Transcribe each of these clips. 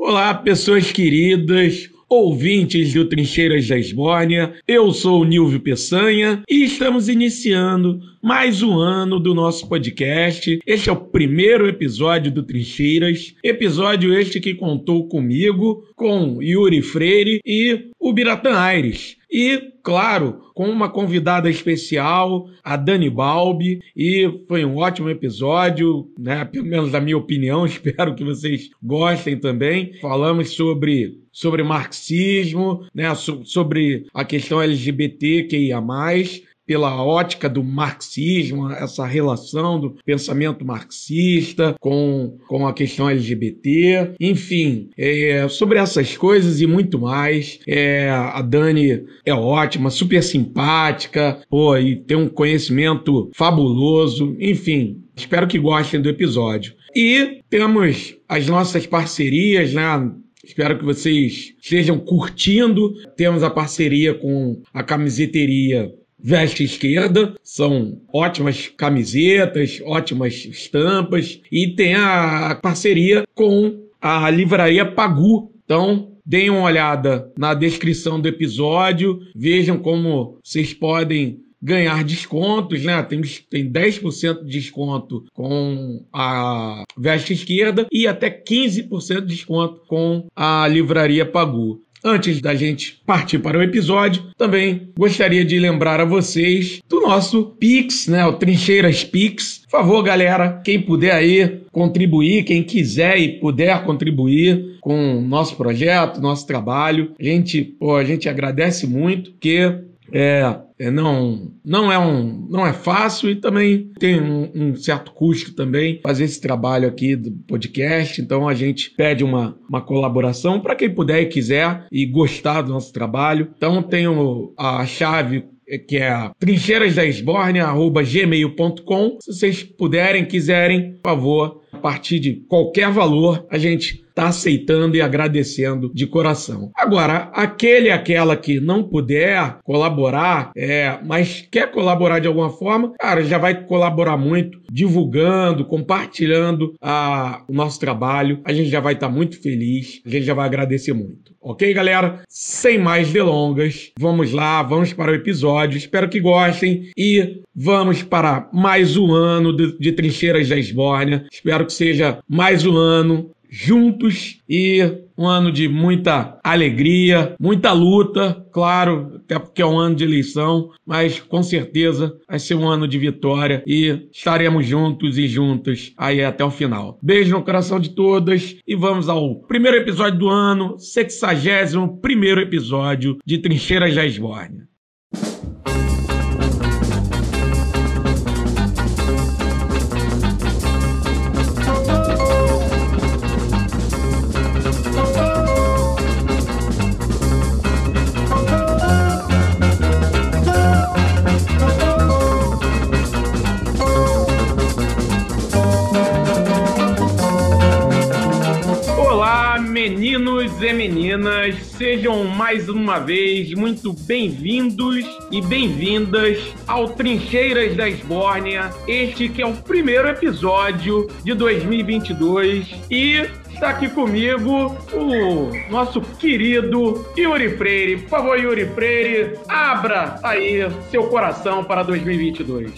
Olá, pessoas queridas, ouvintes do Trincheiras da Esbórnia. Eu sou o Nilvio Peçanha e estamos iniciando mais um ano do nosso podcast. Este é o primeiro episódio do Trincheiras, episódio este que contou comigo, com Yuri Freire e o Biratã Aires. E, claro, com uma convidada especial, a Dani Balbi, e foi um ótimo episódio, né? Pelo menos na minha opinião, espero que vocês gostem também. Falamos sobre sobre marxismo, né, sobre a questão LGBT que ia mais, pela ótica do marxismo, essa relação do pensamento marxista com, com a questão LGBT, enfim, é, sobre essas coisas e muito mais. É, a Dani é ótima, super simpática, pô, e tem um conhecimento fabuloso, enfim. Espero que gostem do episódio. E temos as nossas parcerias, né? Espero que vocês estejam curtindo. Temos a parceria com a camiseteria Veste Esquerda, são ótimas camisetas, ótimas estampas e tem a parceria com a livraria Pagu. Então, deem uma olhada na descrição do episódio, vejam como vocês podem ganhar descontos, né? Tem, tem 10% de desconto com a veste esquerda e até 15% de desconto com a livraria Pagu. Antes da gente partir para o episódio, também gostaria de lembrar a vocês do nosso Pix, né? O Trincheiras Pix. Por favor, galera, quem puder aí contribuir, quem quiser e puder contribuir com o nosso projeto, nosso trabalho, a gente, pô, a gente agradece muito, porque é, é, não, não, é um, não é fácil e também tem um, um, certo custo também fazer esse trabalho aqui do podcast. Então a gente pede uma, uma colaboração para quem puder e quiser e gostar do nosso trabalho. Então tem a chave que é trincheirasdaesborne.gmail.com. Se vocês puderem, quiserem, por favor, a partir de qualquer valor, a gente está aceitando e agradecendo de coração. Agora, aquele aquela que não puder colaborar, é, mas quer colaborar de alguma forma, cara, já vai colaborar muito, divulgando, compartilhando a, o nosso trabalho. A gente já vai estar tá muito feliz, a gente já vai agradecer muito. Ok, galera? Sem mais delongas, vamos lá, vamos para o episódio. Espero que gostem e vamos para mais um ano de, de Trincheiras da Esbórnia. Espero que seja mais um ano juntos e um ano de muita alegria, muita luta, claro, até porque é um ano de eleição, mas com certeza vai ser um ano de vitória e estaremos juntos e juntas aí até o final. Beijo no coração de todas e vamos ao primeiro episódio do ano, 61 primeiro episódio de Trincheiras da Esbórnia. E meninas, sejam mais uma vez muito bem-vindos e bem-vindas ao Trincheiras da Esbórnia, este que é o primeiro episódio de 2022 e está aqui comigo o nosso querido Yuri Freire. Por favor, Yuri Freire, abra aí seu coração para 2022.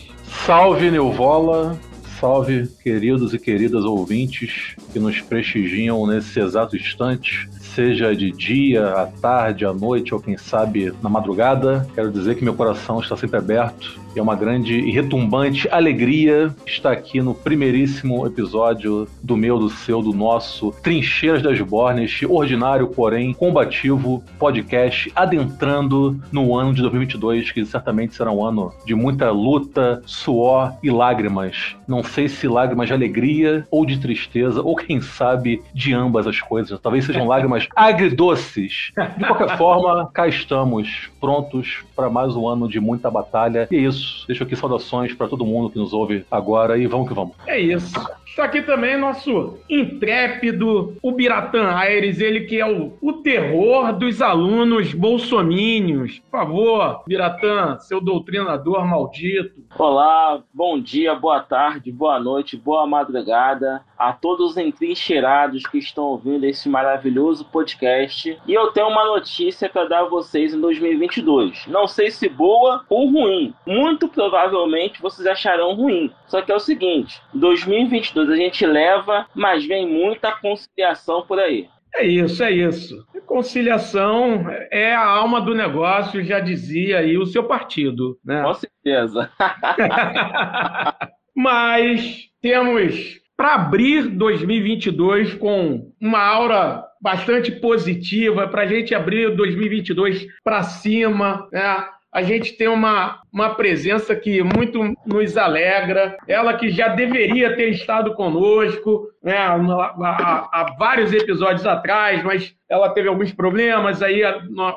Salve, Neuvola. Salve, queridos e queridas ouvintes que nos prestigiam nesse exato instante seja de dia, à tarde, à noite ou quem sabe na madrugada. Quero dizer que meu coração está sempre aberto e é uma grande e retumbante alegria estar aqui no primeiríssimo episódio do meu, do seu, do nosso Trincheiras das Bornes, ordinário, porém combativo podcast adentrando no ano de 2022, que certamente será um ano de muita luta, suor e lágrimas. Não sei se lágrimas de alegria ou de tristeza, ou quem sabe de ambas as coisas. Talvez sejam lágrimas agridoces. De qualquer forma, cá estamos, prontos para mais um ano de muita batalha. E é isso isso. Deixo aqui saudações para todo mundo que nos ouve agora e vamos que vamos. É isso. Está aqui também nosso intrépido, o Biratã Aires, ele que é o, o terror dos alunos bolsomínios. Por favor, Biratã, seu doutrinador maldito, Olá, bom dia, boa tarde, boa noite, boa madrugada a todos os entrincheirados que estão ouvindo esse maravilhoso podcast. E eu tenho uma notícia para dar a vocês em 2022. Não sei se boa ou ruim. Muito provavelmente vocês acharão ruim. Só que é o seguinte: 2022 a gente leva, mas vem muita conciliação por aí. É isso, é isso. Conciliação é a alma do negócio, já dizia aí o seu partido. Né? Com certeza. Mas temos para abrir 2022 com uma aura bastante positiva, para a gente abrir 2022 para cima, né? a gente tem uma, uma presença que muito nos alegra. Ela que já deveria ter estado conosco né, há, há, vários episódios atrás, mas ela teve alguns problemas, aí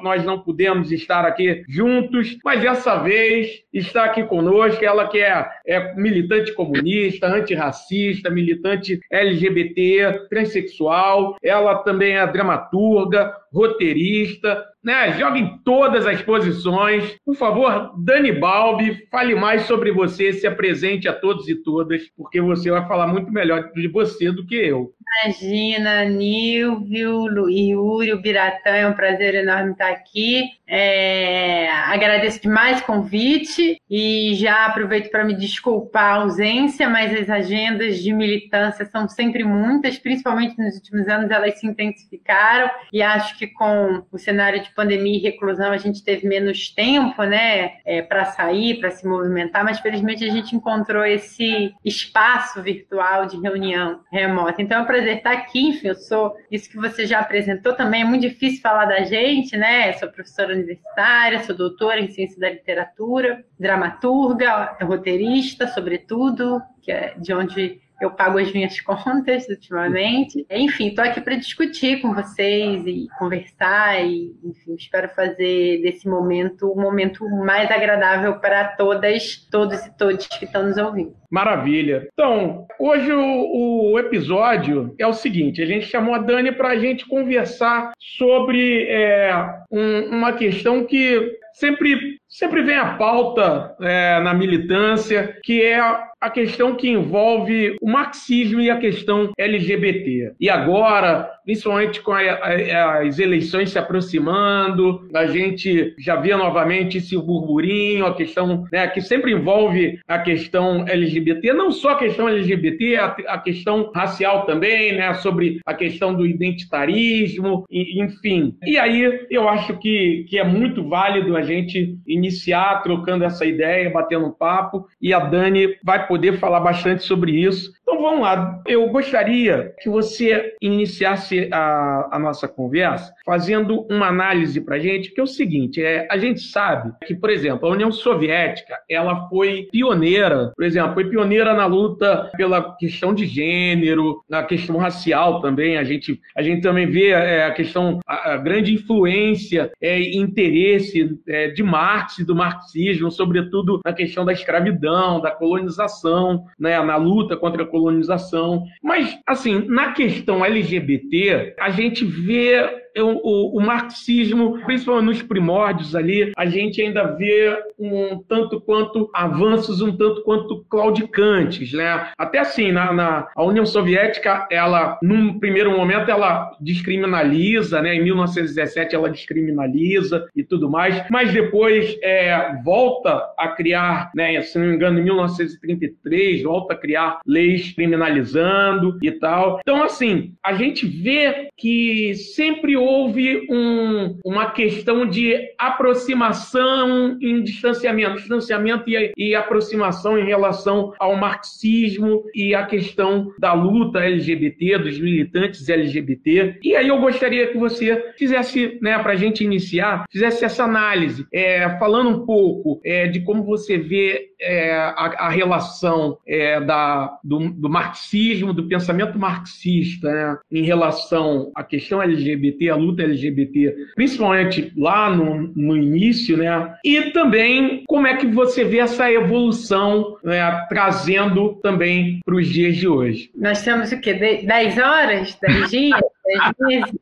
nós não pudemos estar aqui juntos, mas dessa vez está aqui conosco, ela que é, é militante comunista, antirracista, militante LGBT, transexual, ela também é dramaturga, roteirista, né? Joga em todas as posições. Por favor, Dani Balbi, fale mais sobre você, se apresente a todos e todas, porque você vai falar muito melhor de você do que eu. Imagina, Nilvio, Yuri, o Biratã, é um prazer enorme estar aqui. É, agradeço demais o convite e já aproveito para me desculpar a ausência, mas as agendas de militância são sempre muitas, principalmente nos últimos anos elas se intensificaram e acho que com o cenário de pandemia e reclusão a gente teve menos tempo, né, é, para sair, para se movimentar, mas felizmente a gente encontrou esse espaço virtual de reunião remota. Então é um prazer estar aqui, enfim, eu sou isso que você já apresentou também, é muito difícil falar da gente, né, sou professora universitária, sou doutora em ciência da literatura, dramaturga, roteirista, sobretudo, que é de onde eu pago as minhas contas ultimamente. Enfim, estou aqui para discutir com vocês e conversar e, enfim, espero fazer desse momento um momento mais agradável para todas, todos e todas que estão nos ouvindo. Maravilha. Então, hoje o, o, episódio é o seguinte: a gente chamou a Dani para a gente conversar sobre é, um, uma questão que sempre, sempre vem à pauta é, na militância, que é a questão que envolve o marxismo e a questão LGBT. E agora, principalmente com a, a, as eleições se aproximando, a gente já vê novamente esse burburinho, a questão né, que sempre envolve a questão LGBT, não só a questão LGBT, a, a questão racial também, né, sobre a questão do identitarismo, enfim. E aí eu acho que, que é muito válido a gente iniciar trocando essa ideia, batendo um papo, e a Dani vai poder falar bastante sobre isso. Então vamos lá. Eu gostaria que você iniciasse a, a nossa conversa fazendo uma análise para a gente, que é o seguinte: é, a gente sabe que, por exemplo, a União Soviética ela foi pioneira, por exemplo, foi pioneira na luta pela questão de gênero, na questão racial também. A gente, a gente também vê é, a questão, a, a, grande influência é, e interesse é, de Marx e do marxismo, sobretudo na questão da escravidão, da colonização, né, na luta contra a colonização. Mas, assim, na questão LGBT, a gente vê o, o, marxismo, principalmente nos primórdios ali, a gente ainda vê um tanto quanto avanços, um tanto quanto claudicantes, né? Até assim, na, na a União Soviética, ela, num primeiro momento, ela descriminaliza, né? Em 1917 ela descriminaliza e tudo mais, mas depois é, volta a criar, né? Se não me engano, em 1933 volta a criar leis criminalizando e tal. Então, assim, a gente vê que sempre houve um, uma questão de aproximação em distanciamento, distanciamento e, e aproximação em relação ao marxismo e a questão da luta LGBT, dos militantes LGBT. E aí eu gostaria que você fizesse, né, para a gente iniciar, fizesse essa análise, é, falando um pouco é, de como você vê é, a, a, relação é, da, do, do, marxismo, do pensamento marxista, né, em relação à questão LGBT, à luta LGBT, principalmente lá no, no início, né, e também como é que você vê essa evolução né, trazendo também para os dias de hoje. Nós temos o quê? 10 horas? 10 dias? 10 meses?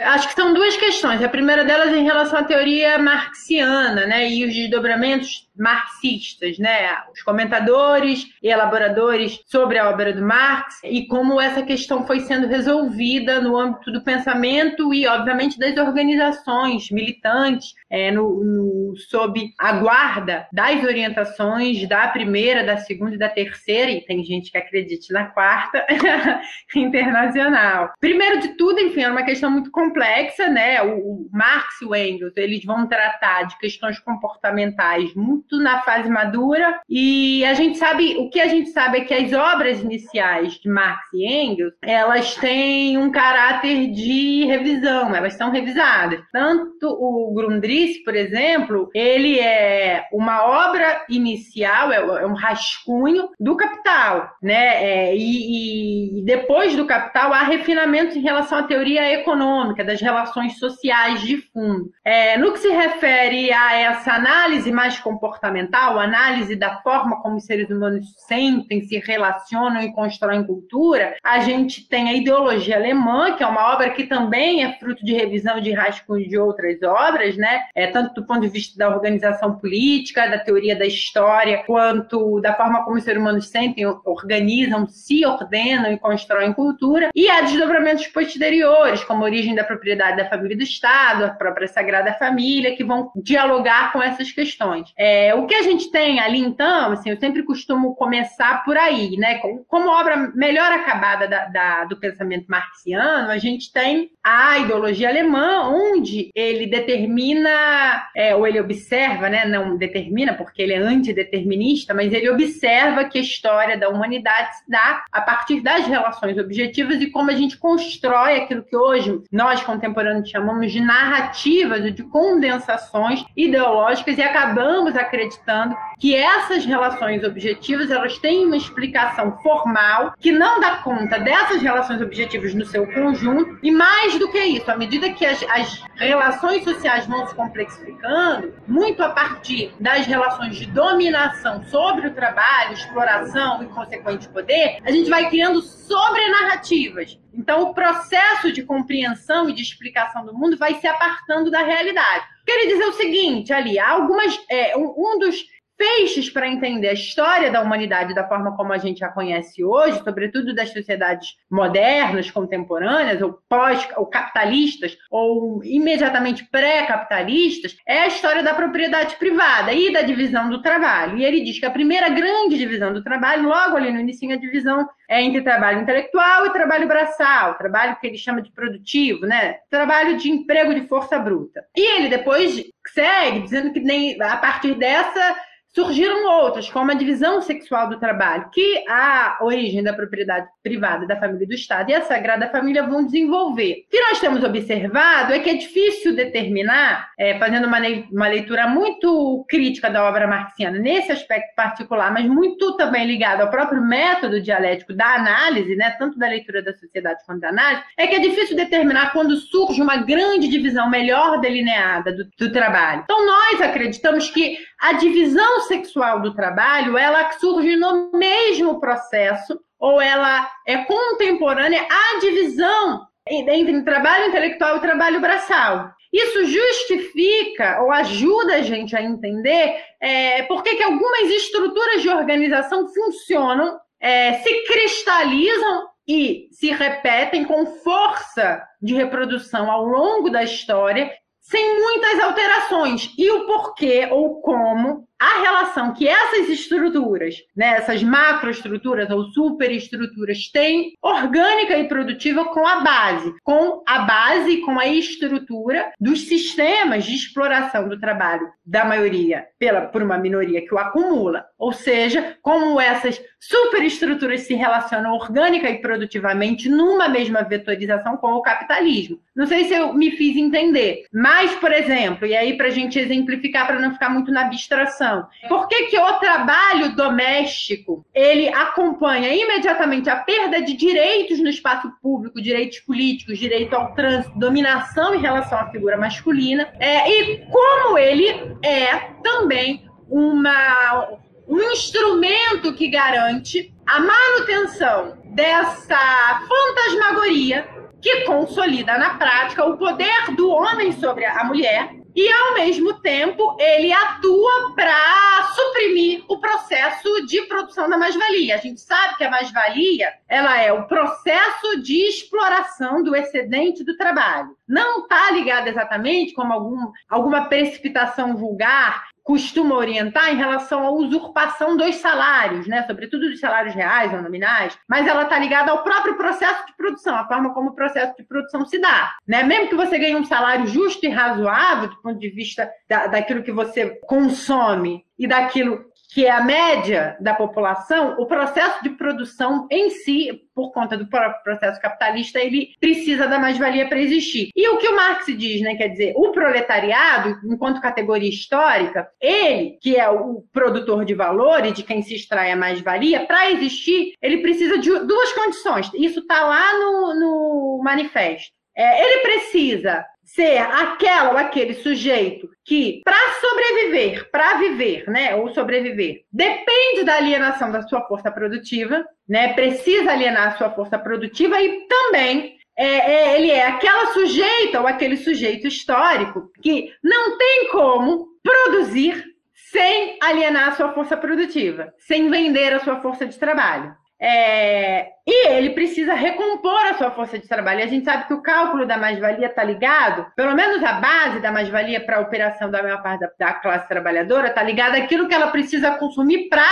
Acho que são duas questões. A primeira delas é em relação à teoria marxiana, né, e os desdobramentos marxistas, né, os comentadores e elaboradores sobre a obra do Marx e como essa questão foi sendo resolvida no âmbito do pensamento e, obviamente, das organizações militantes, é, no, no, sob a guarda das orientações da primeira, da segunda e da terceira, e tem gente que acredite na quarta, internacional. Primeiro de tudo, enfim, é uma questão muito complexa, né? O, o Marx e o Engels, eles vão tratar de questões comportamentais muito na fase madura, e a gente sabe, o que a gente sabe é que as obras iniciais de Marx e Engels, elas têm um caráter de revisão, elas são revisadas. Tanto o Grundrisse, por exemplo, ele é uma obra inicial, é, é um rascunho do Capital, né? É, e, e depois do Capital há refinamentos em relação à teoria econômica, das relações sociais de fundo. É, no que se refere a essa análise mais comportamental, análise da forma como os seres humanos sentem, se relacionam e constroem cultura, a gente tem a ideologia alemã, que é uma obra que também é fruto de revisão de rascunho de outras obras, né? É, tanto do ponto de vista da organização política, da teoria da história, quanto da forma como os seres humanos sentem, organizam, se ordenam e constroem cultura. E há desdobramentos posteriores, como a origem da propriedade da família do Estado, a própria Sagrada Família, que vão dialogar com essas questões. É, o que a gente tem ali, então, assim, eu sempre costumo começar por aí, né? Como obra melhor acabada da, da, do pensamento marxiano, a gente tem a ideologia alemã, onde ele determina, é, ou ele observa, né? Não determina, porque ele é antideterminista, mas ele observa que a história da humanidade se dá a partir das relações objetivas e como a gente constrói aquilo que hoje nós contemporâneos chamamos de narrativas ou de condensações ideológicas e acabamos acreditando que essas relações objetivas elas têm uma explicação formal que não dá conta dessas relações objetivas no seu conjunto e mais do que isso, à medida que as, as relações sociais vão se complexificando, muito a partir das relações de dominação sobre o trabalho, exploração e consequente poder, a gente vai criando sobrenarrativas. Então, o processo de compreensão e de explicação do mundo vai se apartando da realidade. Queria dizer o seguinte, ali, algumas, é, um dos feixes para entender a história da humanidade da forma como a gente a conhece hoje, sobretudo das sociedades modernas, contemporâneas, ou pós, ou capitalistas, ou imediatamente pré-capitalistas, é a história da propriedade privada e da divisão do trabalho. E ele diz que a primeira grande divisão do trabalho, logo ali no início, a divisão é entre trabalho intelectual e trabalho braçal, trabalho que ele chama de produtivo, né? Trabalho de emprego de força bruta. E ele depois segue dizendo que nem a partir dessa Surgiram outras, como a divisão sexual do trabalho, que a origem da propriedade privada da família do Estado e a Sagrada Família vão desenvolver. O que nós temos observado é que é difícil determinar, é, fazendo uma, uma leitura muito crítica da obra marxiana nesse aspecto particular, mas muito também ligado ao próprio método dialético da análise, né, tanto da leitura da sociedade quanto da análise, é que é difícil determinar quando surge uma grande divisão melhor delineada do, do trabalho. Então, nós acreditamos que a divisão sexual do trabalho, ela surge no mesmo processo ou ela é contemporânea à divisão entre trabalho intelectual e trabalho braçal. Isso justifica ou ajuda a gente a entender é, por que algumas estruturas de organização funcionam, é, se cristalizam e se repetem com força de reprodução ao longo da história sem muitas alterações. E o porquê ou como a relação que essas estruturas, né, essas macroestruturas ou superestruturas têm orgânica e produtiva com a base, com a base com a estrutura dos sistemas de exploração do trabalho da maioria pela por uma minoria que o acumula. Ou seja, como essas superestruturas se relacionam orgânica e produtivamente numa mesma vetorização com o capitalismo. Não sei se eu me fiz entender, mas, por exemplo, e aí para a gente exemplificar para não ficar muito na abstração por que, que o trabalho doméstico ele acompanha imediatamente a perda de direitos no espaço público, direitos políticos, direito ao trânsito, dominação em relação à figura masculina, é, e como ele é também uma, um instrumento que garante a manutenção dessa fantasmagoria que consolida na prática o poder do homem sobre a mulher e, ao mesmo tempo, ele atua para suprimir o processo de produção da mais-valia. A gente sabe que a mais-valia ela é o processo de exploração do excedente do trabalho. Não está ligada exatamente como algum, alguma precipitação vulgar costuma orientar em relação à usurpação dos salários, né? sobretudo dos salários reais ou nominais, mas ela está ligada ao próprio processo de produção, a forma como o processo de produção se dá. Né? Mesmo que você ganhe um salário justo e razoável, do ponto de vista da, daquilo que você consome e daquilo que é a média da população, o processo de produção em si, por conta do processo capitalista, ele precisa da mais-valia para existir. E o que o Marx diz, né, quer dizer, o proletariado, enquanto categoria histórica, ele, que é o produtor de valor e de quem se extrai a mais-valia, para existir, ele precisa de duas condições. Isso está lá no, no manifesto. É, ele precisa ser aquela ou aquele sujeito que, para sobreviver, para viver, né, ou sobreviver, depende da alienação da sua força produtiva, né, precisa alienar a sua força produtiva e também é, é, ele é aquela sujeita ou aquele sujeito histórico que não tem como produzir sem alienar a sua força produtiva, sem vender a sua força de trabalho. É, e ele precisa recompor a sua força de trabalho. E a gente sabe que o cálculo da mais-valia está ligado, pelo menos a base da mais-valia para a operação da maior parte da, da classe trabalhadora está ligada àquilo que ela precisa consumir para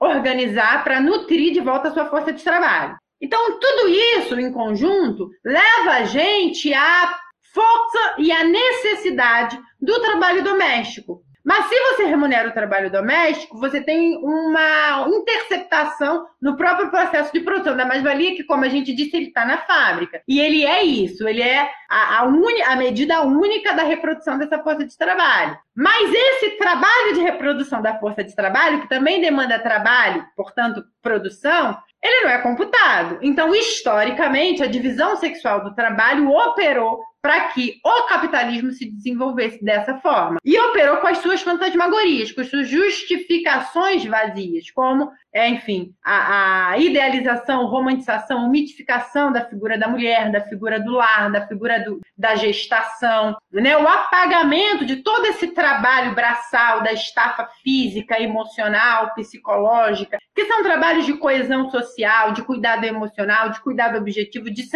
reorganizar, para nutrir de volta a sua força de trabalho. Então, tudo isso em conjunto leva a gente à força e à necessidade do trabalho doméstico. Mas se você remunera o trabalho doméstico, você tem uma interceptação no próprio processo de produção da mais-valia, que, como a gente disse, ele está na fábrica. E ele é isso, ele é a, a, uni, a medida única da reprodução dessa força de trabalho. Mas esse trabalho de reprodução da força de trabalho, que também demanda trabalho, portanto, produção, ele não é computado. Então, historicamente, a divisão sexual do trabalho operou para que o capitalismo se desenvolvesse dessa forma. E operou com as suas fantasmagorias, com as suas justificações vazias, como, é, enfim, a, a idealização, romantização, mitificação da figura da mulher, da figura do lar, da figura do, da gestação, né? o apagamento de todo esse trabalho braçal da estafa física, emocional, psicológica, que são trabalhos de coesão social, de cuidado emocional, de cuidado objetivo, de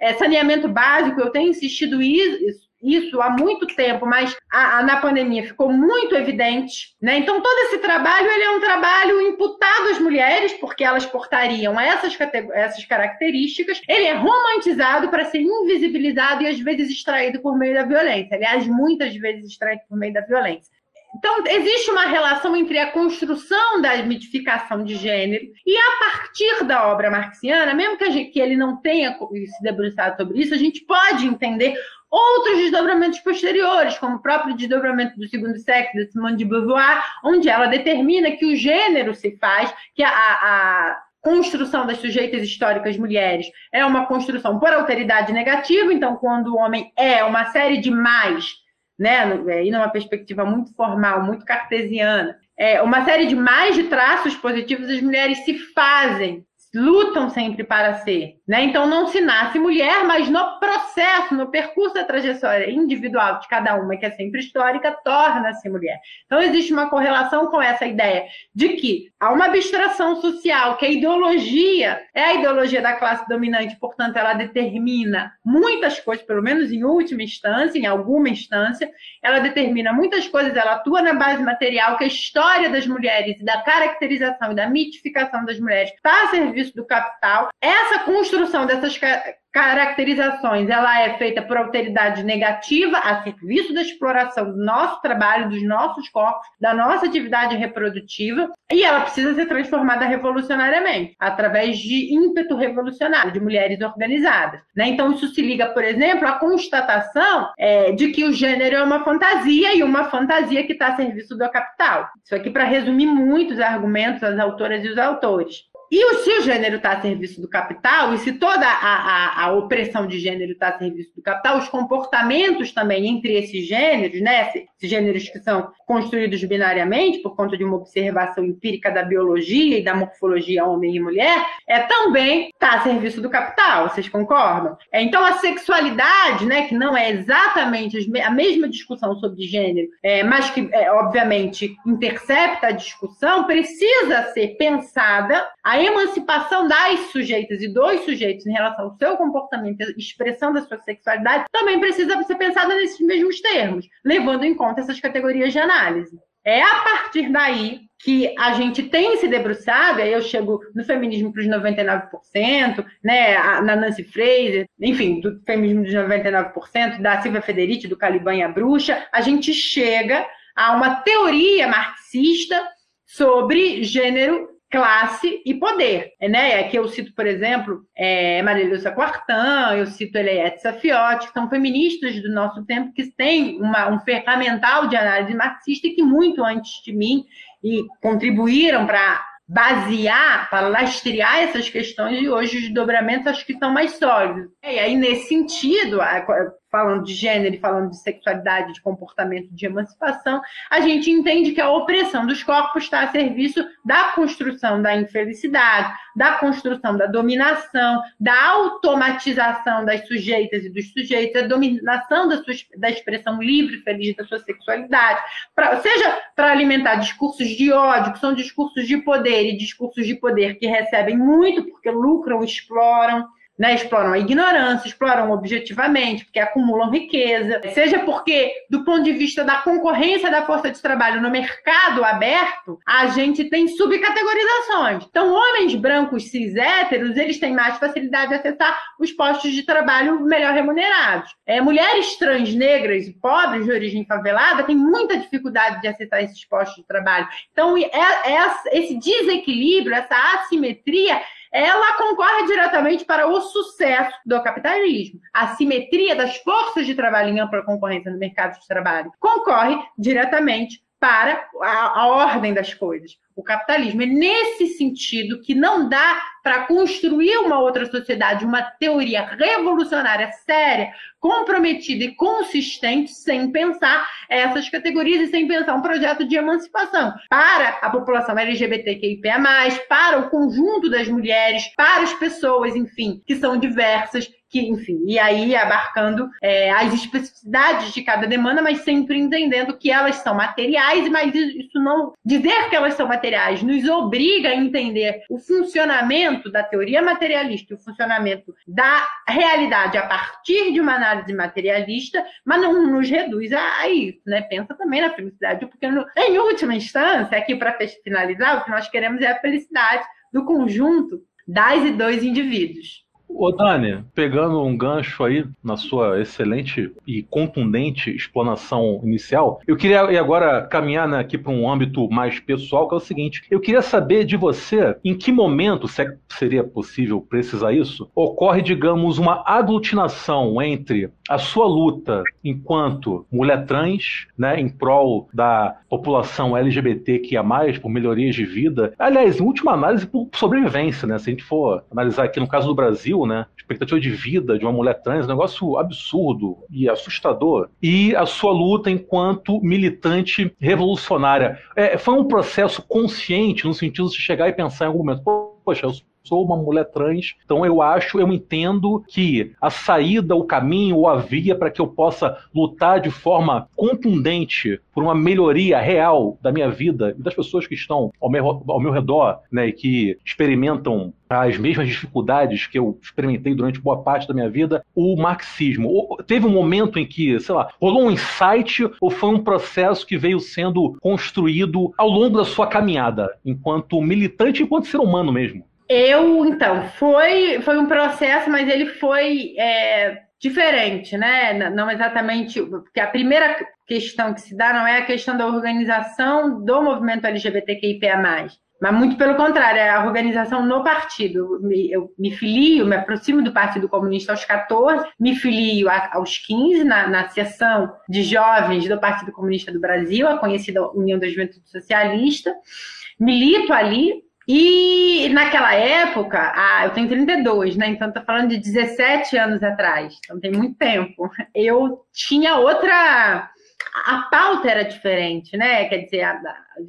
é, saneamento básico. Eu tenho insistido isso, isso há muito tempo, mas a, a, na pandemia ficou muito evidente, né? Então todo esse trabalho ele é um trabalho imputado às mulheres porque elas portariam essas, essas características. Ele é romantizado para ser invisibilizado e às vezes extraído por meio da violência. Aliás, muitas vezes extraído por meio da violência. Então, existe uma relação entre a construção da mitificação de gênero e a partir da obra marxiana, mesmo que, gente, que ele não tenha se debruçado sobre isso, a gente pode entender outros desdobramentos posteriores, como o próprio desdobramento do segundo sexo de Simone de Beauvoir, onde ela determina que o gênero se faz, que a, a construção das sujeitas históricas mulheres é uma construção por alteridade negativa, então quando o homem é uma série de mais, né, e numa perspectiva muito formal, muito cartesiana, é uma série de mais de traços positivos, as mulheres se fazem lutam sempre para ser. Né? Então não se nasce mulher, mas no processo, no percurso da trajetória individual de cada uma, que é sempre histórica, torna-se mulher. Então existe uma correlação com essa ideia de que há uma abstração social, que a ideologia é a ideologia da classe dominante, portanto ela determina muitas coisas, pelo menos em última instância, em alguma instância, ela determina muitas coisas, ela atua na base material, que a história das mulheres, da caracterização e da mitificação das mulheres está a serviço do capital. Essa construção dessas caracterizações, ela é feita por alteridade negativa a serviço da exploração do nosso trabalho, dos nossos corpos, da nossa atividade reprodutiva, e ela precisa ser transformada revolucionariamente, através de ímpeto revolucionário, de mulheres organizadas. Né? Então, isso se liga, por exemplo, à constatação é, de que o gênero é uma fantasia e uma fantasia que está a serviço do capital. Isso aqui para resumir muitos argumentos, as autoras e os autores. E se o gênero está a serviço do capital, e se toda a, a, a opressão de gênero está a serviço do capital, os comportamentos também entre esses gêneros, né, esses gêneros que são construídos binariamente por conta de uma observação empírica da biologia e da morfologia homem e mulher, é também está a serviço do capital, vocês concordam? É, então a sexualidade, né, que não é exatamente a mesma discussão sobre gênero, é, mas que é, obviamente intercepta a discussão, precisa ser pensada a emancipação das sujeitas e dos sujeitos em relação ao seu comportamento, expressão da sua sexualidade, também precisa ser pensada nesses mesmos termos, levando em conta essas categorias de análise. É a partir daí que a gente tem se debruçado, aí eu chego no feminismo para os 99%, né, na Nancy Fraser, enfim, do feminismo dos 99%, da Silvia Federici, do Caliban e a Bruxa, a gente chega a uma teoria marxista sobre gênero classe e poder. Né? Aqui eu cito, por exemplo, é, Maria Lúcia Quartã, eu cito Eliette Safiotti, que são feministas do nosso tempo, que têm uma, um ferramental de análise marxista que muito antes de mim e contribuíram para basear, para lastrear essas questões e hoje os desdobramentos acho que estão mais sólidos. E aí, nesse sentido, falando de gênero falando de sexualidade, de comportamento, de emancipação, a gente entende que a opressão dos corpos está a serviço da construção da infelicidade, da construção da dominação, da automatização das sujeitas e dos sujeitos, a dominação da, sua, da expressão livre e feliz da sua sexualidade, pra, seja para alimentar discursos de ódio, que são discursos de poder e discursos de poder que recebem muito porque lucram, exploram, né, exploram a ignorância, exploram objetivamente, porque acumulam riqueza, seja porque, do ponto de vista da concorrência da força de trabalho no mercado aberto, a gente tem subcategorizações. Então, homens brancos cis héteros, eles têm mais facilidade de acessar os postos de trabalho melhor remunerados. É, mulheres trans, negras e pobres de origem favelada têm muita dificuldade de acessar esses postos de trabalho. Então, é, é, esse desequilíbrio, essa assimetria, ela concorre diretamente para o sucesso do capitalismo. A simetria das forças de trabalho em ampla concorrência no mercado de trabalho concorre diretamente para a, a ordem das coisas o capitalismo. É nesse sentido que não dá para construir uma outra sociedade, uma teoria revolucionária séria, comprometida e consistente, sem pensar essas categorias e sem pensar um projeto de emancipação para a população LGBTQIA+, para o conjunto das mulheres, para as pessoas, enfim, que são diversas, que, enfim, e aí abarcando é, as especificidades de cada demanda, mas sempre entendendo que elas são materiais, mas isso não dizer que elas são materiais nos obriga a entender o funcionamento da teoria materialista o funcionamento da realidade a partir de uma análise materialista, mas não nos reduz a, isso, né? Pensa também na felicidade, porque no, em última instância, aqui para finalizar, o que nós queremos é a felicidade do conjunto das e dos indivíduos. Ô Dani, pegando um gancho aí na sua excelente e contundente explanação inicial, eu queria agora caminhar né, aqui para um âmbito mais pessoal, que é o seguinte: eu queria saber de você em que momento, se é, seria possível precisar isso, ocorre, digamos, uma aglutinação entre a sua luta enquanto mulher trans, né, em prol da população LGBTQIA, por melhorias de vida, aliás, em última análise, por sobrevivência, né? Se a gente for analisar aqui no caso do Brasil, né? Expectativa de vida de uma mulher trans, um negócio absurdo e assustador. E a sua luta enquanto militante revolucionária. É, foi um processo consciente no sentido de chegar e pensar em algum momento, poxa, eu sou uma mulher trans, então eu acho, eu entendo que a saída, o caminho ou a via para que eu possa lutar de forma contundente por uma melhoria real da minha vida e das pessoas que estão ao meu, ao meu redor, né, e que experimentam as mesmas dificuldades que eu experimentei durante boa parte da minha vida, o marxismo. Teve um momento em que, sei lá, rolou um insight ou foi um processo que veio sendo construído ao longo da sua caminhada, enquanto militante, enquanto ser humano mesmo? Eu, então, foi, foi um processo, mas ele foi é, diferente, né? Não exatamente, porque a primeira questão que se dá não é a questão da organização do movimento LGBTQIA+, mas muito pelo contrário, é a organização no partido. Eu me filio, me aproximo do Partido Comunista aos 14, me filio aos 15 na, na seção de jovens do Partido Comunista do Brasil, a conhecida União da Juventude Socialista, milito ali, E naquela época, ah, eu tenho 32, né? Então tá falando de 17 anos atrás, então tem muito tempo. Eu tinha outra a pauta era diferente, né? Quer dizer,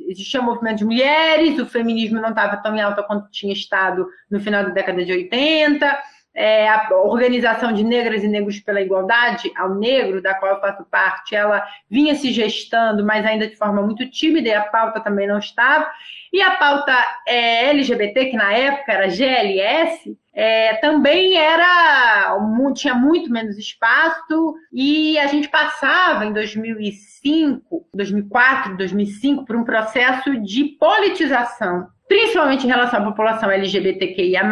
existia movimento de mulheres, o feminismo não estava tão em alta quanto tinha estado no final da década de 80 é, a organização de negras e negros pela igualdade ao negro, da qual eu faço parte, ela vinha se gestando, mas ainda de forma muito tímida, e a pauta também não estava. E a pauta é, LGBT, que na época era GLS, é, também era tinha muito menos espaço e a gente passava em 2005, 2004, 2005 por um processo de politização, principalmente em relação à população LGBTQIA+,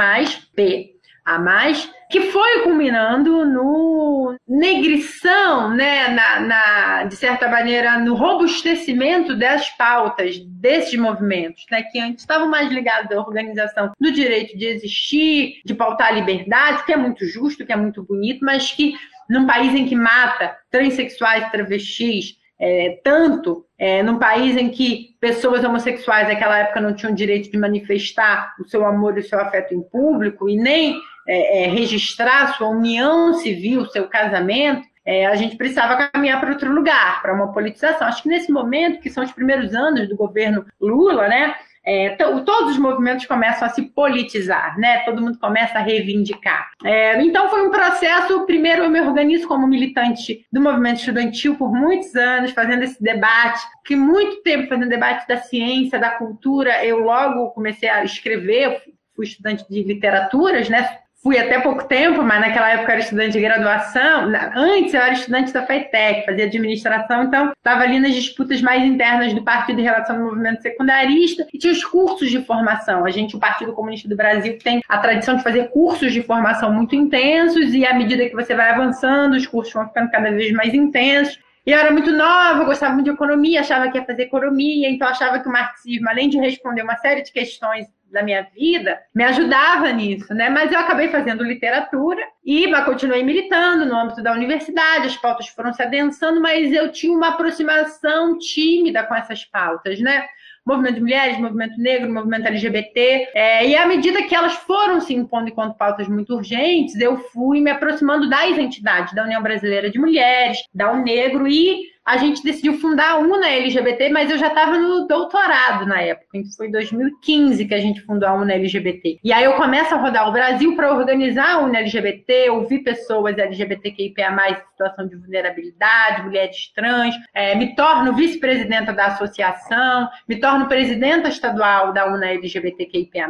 P, a mais, que foi culminando no negrição, né, na, na, de certa maneira, no robustecimento das pautas desses movimentos, né, que antes estavam mais ligados à organização do direito de existir, de pautar a liberdade, que é muito justo, que é muito bonito, mas que num país em que mata transexuais, travestis, é, tanto é, num país em que pessoas homossexuais naquela época não tinham direito de manifestar o seu amor e o seu afeto em público e nem é, é, registrar sua união civil, seu casamento, é, a gente precisava caminhar para outro lugar, para uma politização. Acho que nesse momento, que são os primeiros anos do governo Lula, né, é, todos os movimentos começam a se politizar, né? Todo mundo começa a reivindicar. É, então foi um processo. Primeiro, eu me organizo como militante do movimento estudantil por muitos anos, fazendo esse debate, que muito tempo fazendo debate da ciência, da cultura. Eu logo comecei a escrever, fui estudante de literaturas, né? Fui até pouco tempo, mas naquela época eu era estudante de graduação. Antes eu era estudante da FETEC, fazia administração, então estava ali nas disputas mais internas do partido em relação ao movimento secundarista e tinha os cursos de formação. A gente, o Partido Comunista do Brasil, tem a tradição de fazer cursos de formação muito intensos e à medida que você vai avançando, os cursos vão ficando cada vez mais intensos. E eu era muito nova, gostava muito de economia, achava que ia fazer economia, então achava que o marxismo, além de responder uma série de questões da minha vida, me ajudava nisso, né? Mas eu acabei fazendo literatura e continuei militando no âmbito da universidade, as pautas foram se adensando, mas eu tinha uma aproximação tímida com essas pautas, né? Movimento de mulheres, movimento negro, movimento LGBT. É, e à medida que elas foram se impondo enquanto pautas muito urgentes, eu fui me aproximando das entidades da União Brasileira de Mulheres, da UNEGRO e a gente decidiu fundar a UNA LGBT, mas eu já estava no doutorado na época. Então foi em 2015 que a gente fundou a UNA LGBT. E aí eu começo a rodar o Brasil para organizar a UNA LGBT, ouvir pessoas LGBTQIA+, em situação de vulnerabilidade, mulheres trans, é, me torno vice-presidenta da associação, me torno presidenta estadual da UNA LGBTQIA+,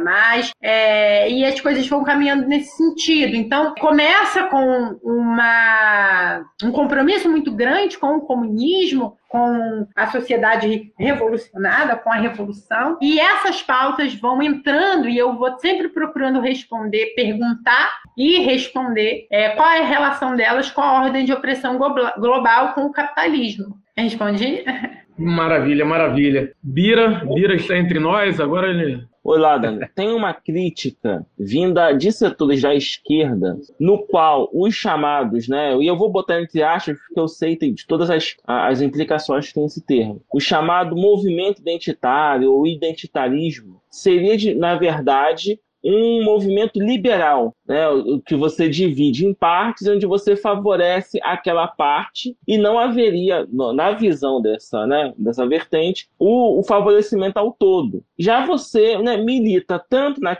é, e as coisas vão caminhando nesse sentido. Então, começa com uma, um compromisso muito grande com o comunismo, feminismo, com a sociedade revolucionada, com a revolução. E essas pautas vão entrando e eu vou sempre procurando responder, perguntar e responder é, qual é a relação delas com a ordem de opressão global com o capitalismo. Respondi? Maravilha, maravilha. Bira, Bira está entre nós, agora ele Oi, Ladan, tem uma crítica vinda de setores da esquerda, no qual os chamados, né, e eu vou botar entre aspas porque eu sei de todas as, as implicações que tem esse termo, o chamado movimento identitário ou identitarismo seria, de, na verdade, um movimento liberal, né, que você divide em partes, onde você favorece aquela parte e não haveria, na visão dessa, né, dessa vertente, o, o favorecimento ao todo. Já você né, milita tanto na,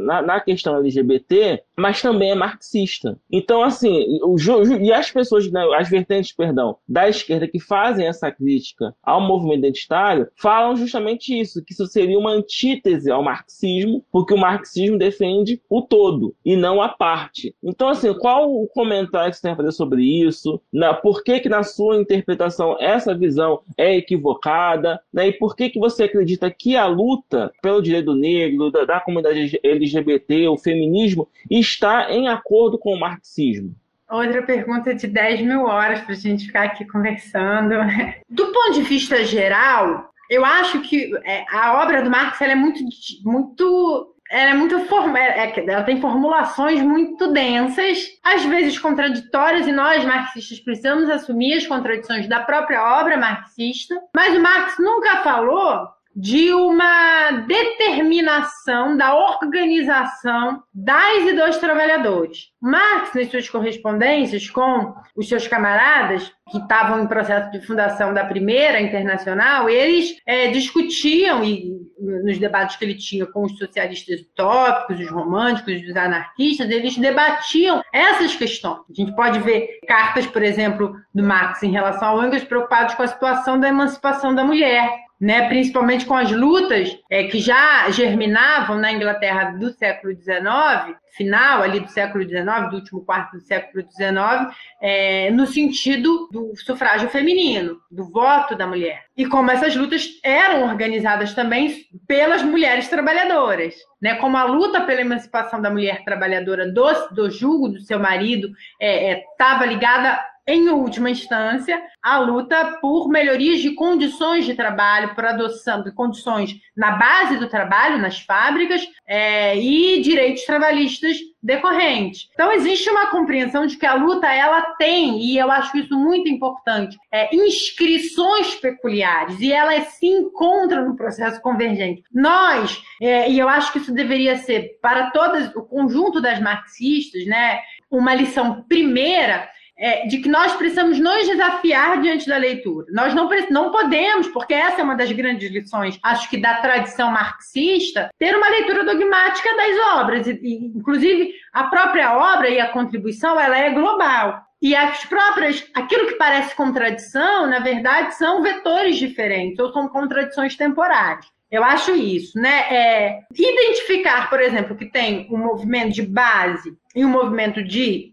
na, na, questão LGBT, mas também é marxista. Então, assim, o, e as pessoas, né, as vertentes, perdão, da esquerda que fazem essa crítica ao movimento identitário, falam justamente isso, que isso seria uma antítese ao marxismo, porque o marxismo defende o todo e não a parte. Então, assim, qual o comentário que você tem a fazer sobre isso? Na, por que, que na sua interpretação essa visão é equivocada? Né? E por que, que você acredita que a luta pelo direito negro, da, da comunidade LGBT, o feminismo, está em acordo com o marxismo? Outra pergunta de 10 mil horas para a gente ficar aqui conversando. Do ponto de vista geral, eu acho que é, a obra do Marx é muito, muito ela é muito form... É, é ela tem formulações muito densas, às vezes contraditórias, e nós marxistas precisamos assumir as contradições da própria obra marxista. Mas o Marx nunca falou de uma determinação da organização das e dos trabalhadores. Marx, nas suas correspondências com os seus camaradas, que estavam em processo de fundação da primeira internacional, eles é, discutiam, e nos debates que ele tinha com os socialistas utópicos, os românticos, os anarquistas, eles debatiam essas questões. A gente pode ver cartas, por exemplo, do Marx em relação ao Engels preocupados com a situação da emancipação da mulher né, principalmente com as lutas é, que já germinavam na Inglaterra do século XIX, final ali do século XIX, do último quarto do século XIX, é, no sentido do sufrágio feminino, do voto da mulher. E como essas lutas eram organizadas também pelas mulheres trabalhadoras. Né, como a luta pela emancipação da mulher trabalhadora do, do jugo do seu marido estava é, é, ligada em última instância, a luta por melhorias de condições de trabalho, por adoção de condições na base do trabalho, nas fábricas, é, e direitos trabalhistas decorrentes. Então, existe uma compreensão de que a luta ela tem, e eu acho isso muito importante, é, inscrições peculiares, e elas se encontram no processo convergente. Nós, é, e eu acho que isso deveria ser para todas, o conjunto das marxistas, né, uma lição primeira é, de que nós precisamos nos desafiar diante da leitura. Nós não, não podemos, porque essa é uma das grandes lições, acho que da tradição marxista, ter uma leitura dogmática das obras. E, e, inclusive, a própria obra e a contribuição ela é global. E as próprias, aquilo que parece contradição, na verdade, são vetores diferentes, ou são contradições temporárias. Eu acho isso, né? É, identificar, por exemplo, que tem um movimento de base e um movimento de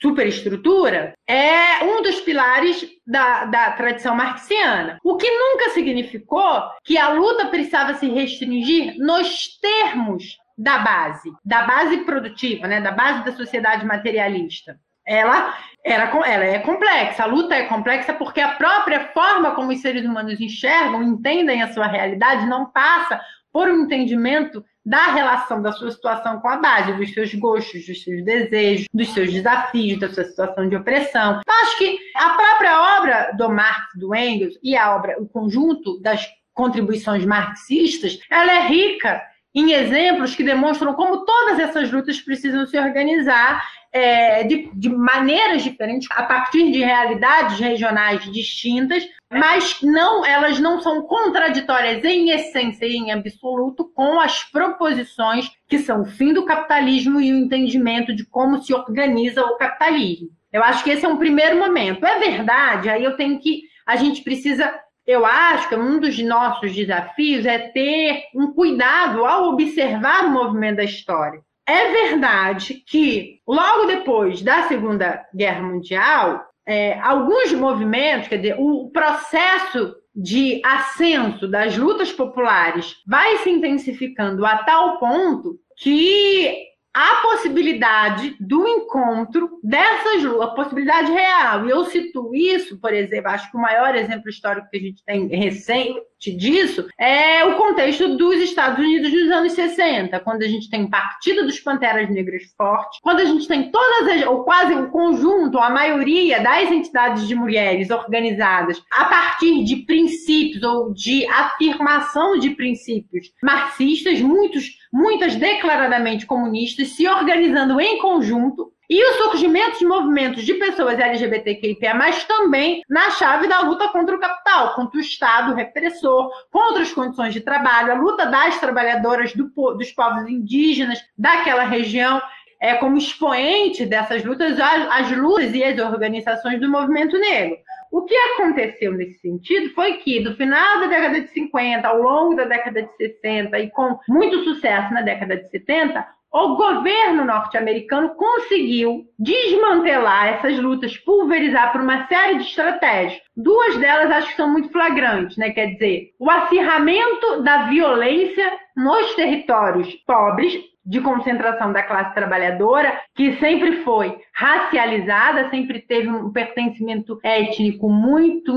superestrutura é um dos pilares da, da tradição marxiana. O que nunca significou que a luta precisava se restringir nos termos da base, da base produtiva, né, da base da sociedade materialista. Ela, era, ela é complexa, a luta é complexa porque a própria forma como os seres humanos enxergam, entendem a sua realidade, não passa por um entendimento da relação da sua situação com a base, dos seus gostos, dos seus desejos, dos seus desafios, da sua situação de opressão. Então, acho que a própria obra do Marx, do Engels, e a obra, o conjunto das contribuições marxistas, ela é rica em exemplos que demonstram como todas essas lutas precisam se organizar é, de, de, maneiras diferentes, a partir de realidades regionais distintas, mas não, elas não são contraditórias em essência e em absoluto com as proposições que são o fim do capitalismo e o entendimento de como se organiza o capitalismo. Eu acho que esse é um primeiro momento. É verdade, aí eu tenho que. A gente precisa eu acho que um dos nossos desafios é ter um cuidado ao observar o movimento da história. É verdade que, logo depois da Segunda Guerra Mundial, é, alguns movimentos, quer dizer, o processo de ascenso das lutas populares vai se intensificando a tal ponto que a possibilidade do encontro dessas lutas, a possibilidade real. E eu cito isso, por exemplo, acho que o maior exemplo histórico que a gente tem recente disso é o contexto dos Estados Unidos nos anos 60, quando a gente tem Partido dos Panteras Negras forte, quando a gente tem todas as, ou quase o conjunto, a maioria das entidades de mulheres organizadas a partir de princípios ou de afirmação de princípios marxistas, muitos, muitas declaradamente comunistas, se organizando em conjunto e o surgimento de movimentos de pessoas LGBTQIA, mas também na chave da luta contra o capital, contra o Estado repressor, contra as condições de trabalho, a luta das trabalhadoras do, dos povos indígenas daquela região, é, como expoente dessas lutas, as, as lutas e as organizações do movimento negro. O que aconteceu nesse sentido foi que, do final da década de 50, ao longo da década de 60 e com muito sucesso na década de 70, o governo norte-americano conseguiu desmantelar essas lutas, pulverizar por uma série de estratégias. Duas delas acho que são muito flagrantes, né? Quer dizer, o acirramento da violência nos territórios pobres, de concentração da classe trabalhadora, que sempre foi racializada, sempre teve um pertencimento étnico muito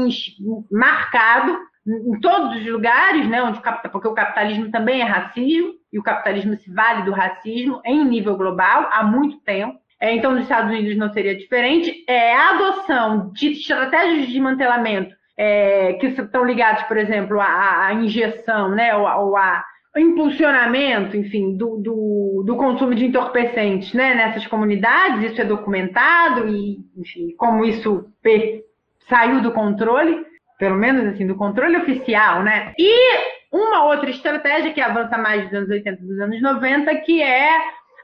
marcado, em todos os lugares, né, onde, porque o capitalismo também é racismo, e o capitalismo se vale do racismo em nível global há muito tempo. É, então, nos Estados Unidos não seria diferente. É a adoção de estratégias de desmantelamento é, que estão ligados, por exemplo, à, à injeção, né, ou, ou a impulsionamento, enfim, do, do, do, consumo de entorpecentes né, nessas comunidades, isso é documentado e, enfim, como isso saiu do controle, pelo menos assim, do controle oficial, né? E uma outra estratégia que avança mais dos anos 80 dos anos 90, que é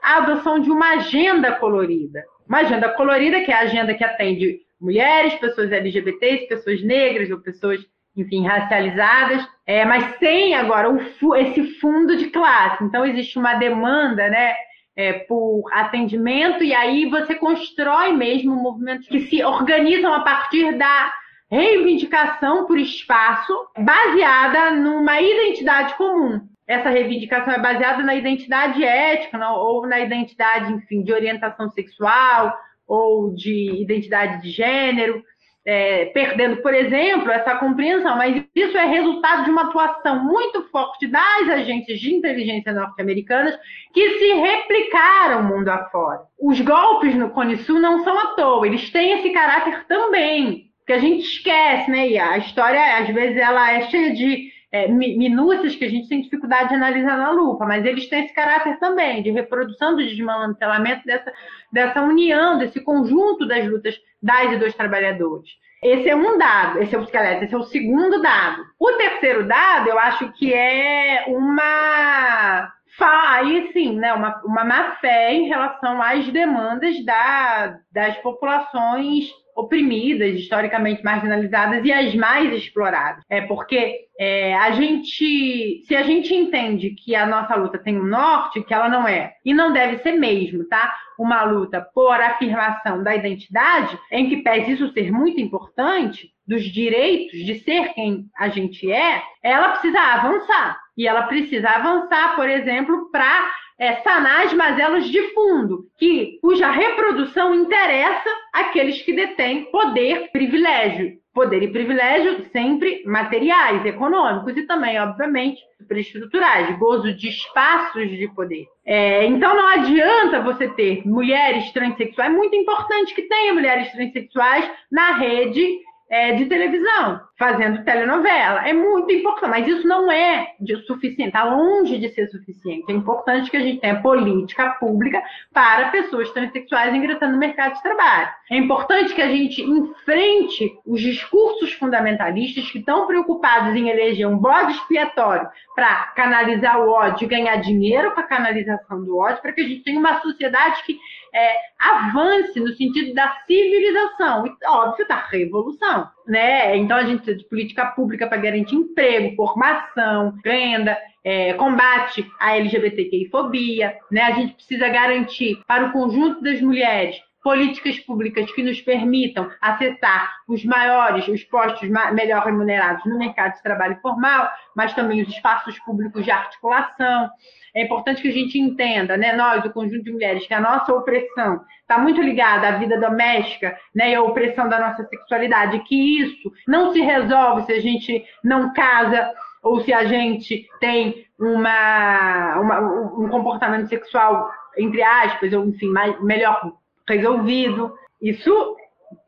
a adoção de uma agenda colorida. Uma agenda colorida, que é a agenda que atende mulheres, pessoas LGBTs, pessoas negras ou pessoas, enfim, racializadas, é, mas sem agora o, esse fundo de classe. Então, existe uma demanda, né? É, por atendimento, e aí você constrói mesmo movimentos que se organizam a partir da reivindicação por espaço baseada numa identidade comum. Essa reivindicação é baseada na identidade ética ou na identidade, enfim, de orientação sexual ou de identidade de gênero, é, perdendo, por exemplo, essa compreensão. Mas isso é resultado de uma atuação muito forte das agências de inteligência norte-americanas que se replicaram mundo afora. Os golpes no Cone Sul não são à toa, eles têm esse caráter também que a gente esquece, né? E a história, às vezes, ela é cheia de é, minúcias que a gente tem dificuldade de analisar na lupa, mas eles têm esse caráter também de reprodução do desmantelamento dessa, dessa união, desse conjunto das lutas das e dos trabalhadores. Esse é um dado, esse é o, esse é o segundo dado. O terceiro dado, eu acho que é uma aí sim, né, uma, uma má fé em relação às demandas da, das populações oprimidas, historicamente marginalizadas e as mais exploradas. É porque é, a gente, se a gente entende que a nossa luta tem um norte, que ela não é, e não deve ser mesmo, tá? Uma luta por afirmação da identidade, em que pese isso ser muito importante, dos direitos de ser quem a gente é, ela precisa avançar. E ela precisa avançar, por exemplo, para é, sanar as mazelas de fundo, que, cuja reprodução interessa aqueles que detêm poder, privilégio. Poder e privilégio sempre materiais, econômicos e também, obviamente, superestruturais, gozo de espaços de poder. É, então não adianta você ter mulheres transexuais, é muito importante que tenha mulheres transexuais na rede é, de televisão, fazendo telenovela. É muito importante, mas isso não é suficiente, está longe de ser suficiente. É importante que a gente tenha política pública para pessoas transexuais ingressando no mercado de trabalho. É importante que a gente enfrente os discursos fundamentalistas que estão preocupados em eleger um bode expiatório para canalizar o ódio e ganhar dinheiro com a canalização do ódio, para que a gente tenha uma sociedade que é, avance no sentido da civilização e, óbvio, da revolução. Né? Então, a gente precisa de política pública para garantir emprego, formação, renda, é, combate à LGBTQI-fobia. Né? A gente precisa garantir para o conjunto das mulheres políticas públicas que nos permitam acessar os maiores, os postos melhor remunerados no mercado de trabalho formal, mas também os espaços públicos de articulação. É importante que a gente entenda, né, nós, o conjunto de mulheres, que a nossa opressão está muito ligada à vida doméstica né, e à opressão da nossa sexualidade, que isso não se resolve se a gente não casa ou se a gente tem uma, uma um comportamento sexual, entre aspas, ou enfim, mais, melhor resolvido. Isso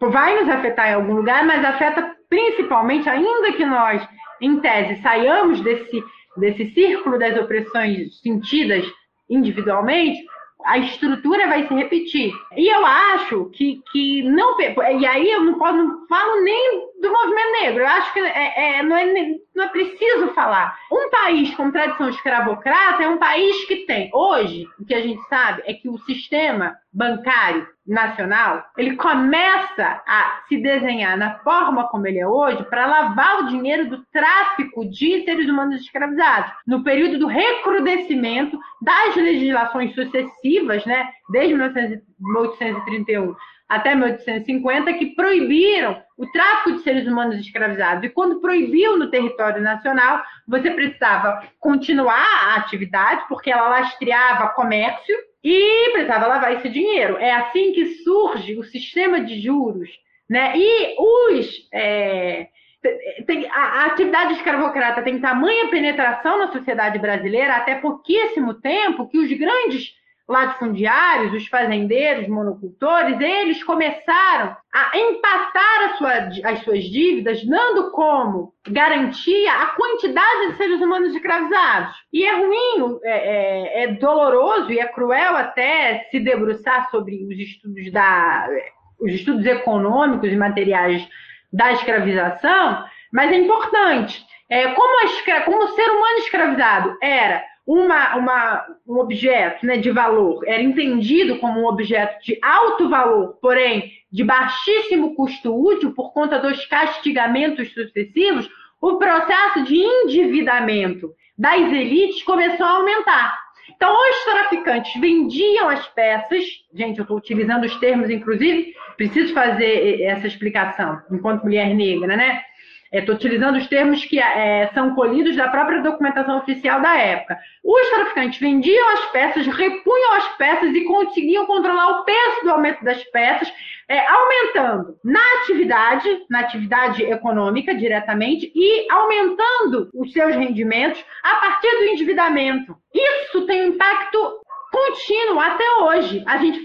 vai nos afetar em algum lugar, mas afeta principalmente, ainda que nós, em tese, saiamos desse, desse círculo das opressões sentidas individualmente, a estrutura vai se repetir. E eu acho que, que não. E aí eu não, posso, não falo nem do movimento negro. Eu acho que é, é, não, é, não é preciso falar. Um país com tradição escravocrata é um país que tem. Hoje, o que a gente sabe é que o sistema bancário nacional, ele começa a se desenhar na forma como ele é hoje para lavar o dinheiro do tráfico de seres humanos escravizados. No período do recrudescimento das legislações sucessivas, né, desde 1831 até 1850, que proibiram o tráfico de seres humanos escravizados. E quando proibiu no território nacional, você precisava continuar a atividade, porque ela lastreava comércio, e precisava lavar esse dinheiro. É assim que surge o sistema de juros, né? E os é, tem, a, a, atividade escravocrata tem tamanha penetração na sociedade brasileira, até pouquíssimo tempo, que os grandes latifundiários, os fazendeiros, monocultores, eles começaram a empatar sua, as suas dívidas, dando como garantia a quantidade de seres humanos escravizados. E é ruim, é, é, é doloroso e é cruel até se debruçar sobre os estudos da os estudos econômicos e materiais da escravização, mas é importante. É, como, escra... como o ser humano escravizado era uma, uma, um objeto né, de valor, era entendido como um objeto de alto valor, porém de baixíssimo custo útil por conta dos castigamentos sucessivos, o processo de endividamento das elites começou a aumentar. Então, os traficantes vendiam as peças, gente, eu estou utilizando os termos, inclusive, preciso fazer essa explicação, enquanto mulher negra, né? Estou é, utilizando os termos que é, são colhidos da própria documentação oficial da época. Os traficantes vendiam as peças, repunham as peças e conseguiam controlar o preço do aumento das peças, é, aumentando na atividade, na atividade econômica diretamente e aumentando os seus rendimentos a partir do endividamento. Isso tem um impacto contínuo até hoje. A gente,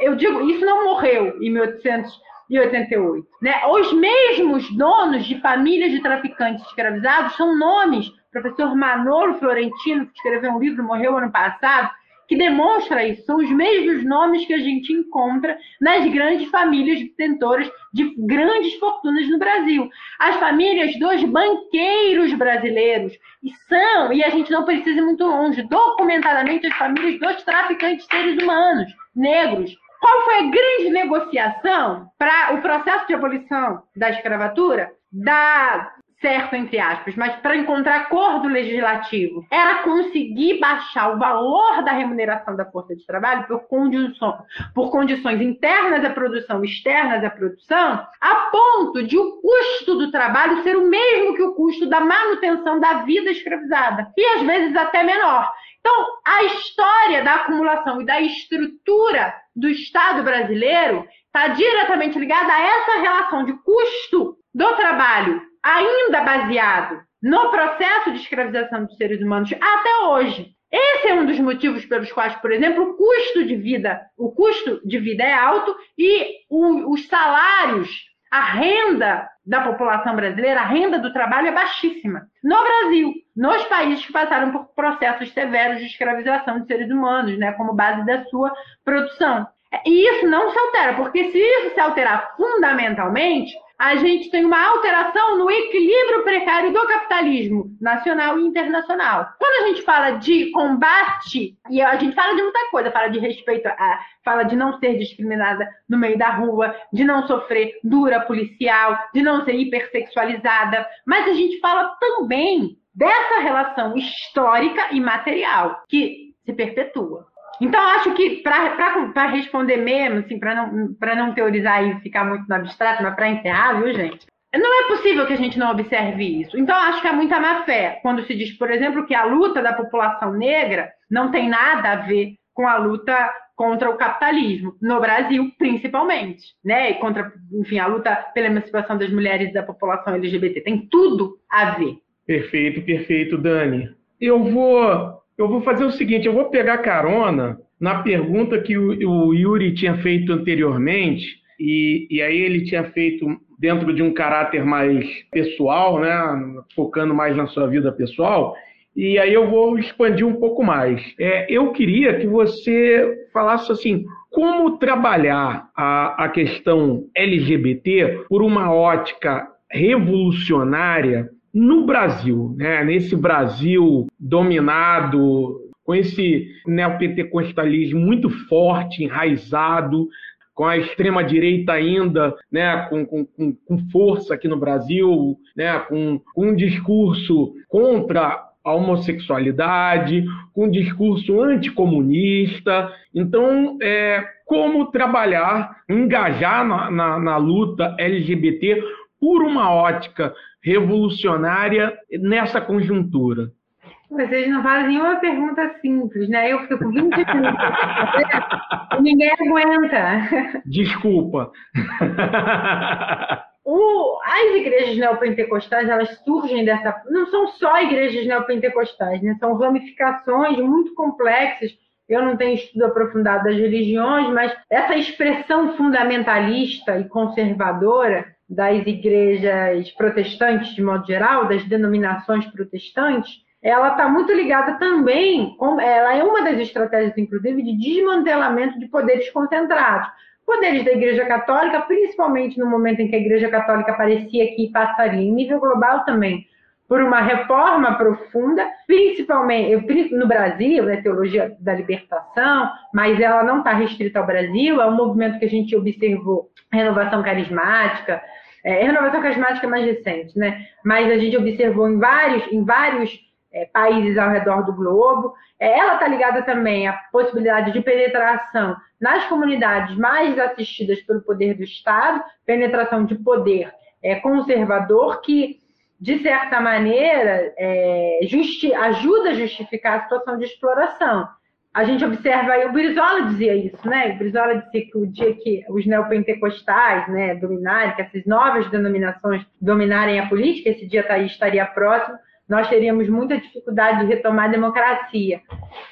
eu digo, isso não morreu em 1800 88. Né? Os mesmos donos de famílias de traficantes escravizados são nomes. O professor Manolo Florentino, que escreveu um livro, morreu ano passado, que demonstra isso. São os mesmos nomes que a gente encontra nas grandes famílias detentoras de grandes fortunas no Brasil. As famílias dos banqueiros brasileiros. E são, e a gente não precisa ir muito longe, documentadamente as famílias dos traficantes seres humanos, negros, qual foi a grande negociação para o processo de abolição da escravatura? Da certo, entre aspas, mas para encontrar acordo legislativo, era conseguir baixar o valor da remuneração da força de trabalho por condições, por condições internas à produção, externas à produção, a ponto de o custo do trabalho ser o mesmo que o custo da manutenção da vida escravizada, e às vezes até menor. Então, a história da acumulação e da estrutura do Estado brasileiro está diretamente ligada a essa relação de custo do trabalho, ainda baseado no processo de escravização dos seres humanos até hoje. Esse é um dos motivos pelos quais, por exemplo, o custo de vida, o custo de vida é alto e o, os salários, a renda da população brasileira, a renda do trabalho é baixíssima. No Brasil, nos países que passaram por processos severos de escravização de seres humanos, né, como base da sua produção. E isso não se altera, porque se isso se alterar fundamentalmente, a gente tem uma alteração no equilíbrio precário do capitalismo nacional e internacional. Quando a gente fala de combate, e a gente fala de muita coisa, fala de respeito, a, fala de não ser discriminada no meio da rua, de não sofrer dura policial, de não ser hipersexualizada, mas a gente fala também dessa relação histórica e material que se perpetua. Então, acho que para responder mesmo, assim, para não, não teorizar e ficar muito no abstrato, mas para encerrar, viu, gente? Não é possível que a gente não observe isso. Então, acho que é muita má fé quando se diz, por exemplo, que a luta da população negra não tem nada a ver com a luta contra o capitalismo, no Brasil, principalmente, né? E contra, enfim, a luta pela emancipação das mulheres e da população LGBT. Tem tudo a ver. Perfeito, perfeito, Dani. Eu vou eu vou fazer o seguinte: eu vou pegar carona na pergunta que o, o Yuri tinha feito anteriormente, e, e aí ele tinha feito dentro de um caráter mais pessoal, né, focando mais na sua vida pessoal. E aí eu vou expandir um pouco mais. É, eu queria que você falasse assim, como trabalhar a, a questão LGBT por uma ótica revolucionária no Brasil, né, nesse Brasil dominado com esse neopentecostalismo muito forte, enraizado, com a extrema-direita ainda né, com, com, com, força aqui no Brasil, né, com, com um discurso contra a homossexualidade, com um discurso anticomunista. Então, é, como trabalhar, engajar na, na, na luta LGBT por uma ótica revolucionária nessa conjuntura? Vocês não fazem uma pergunta simples, né? Eu fico 20 minutos ninguém aguenta. Desculpa. O, as igrejas neopentecostais, elas surgem dessa. Não são só igrejas neopentecostais, né? São ramificações muito complexas eu não tenho estudo aprofundado das religiões, mas essa expressão fundamentalista e conservadora das igrejas protestantes, de modo geral, das denominações protestantes, ela está muito ligada também, ela é uma das estratégias, inclusive, de desmantelamento de poderes concentrados. Poderes da Igreja Católica, principalmente no momento em que a Igreja Católica parecia que passaria em nível global também por uma reforma profunda, principalmente no Brasil, né, teologia da libertação, mas ela não está restrita ao Brasil, é um movimento que a gente observou, renovação carismática, é, renovação carismática é mais recente, né? Mas a gente observou em vários, em vários é, países ao redor do globo. É, ela está ligada também à possibilidade de penetração nas comunidades mais assistidas pelo poder do Estado, penetração de poder é, conservador que de certa maneira, é, ajuda a justificar a situação de exploração. A gente observa aí, o Brizola dizia isso, né? O Brizola dizia que o dia que os neopentecostais né, dominarem, que essas novas denominações dominarem a política, esse dia tá estaria próximo, nós teríamos muita dificuldade de retomar a democracia.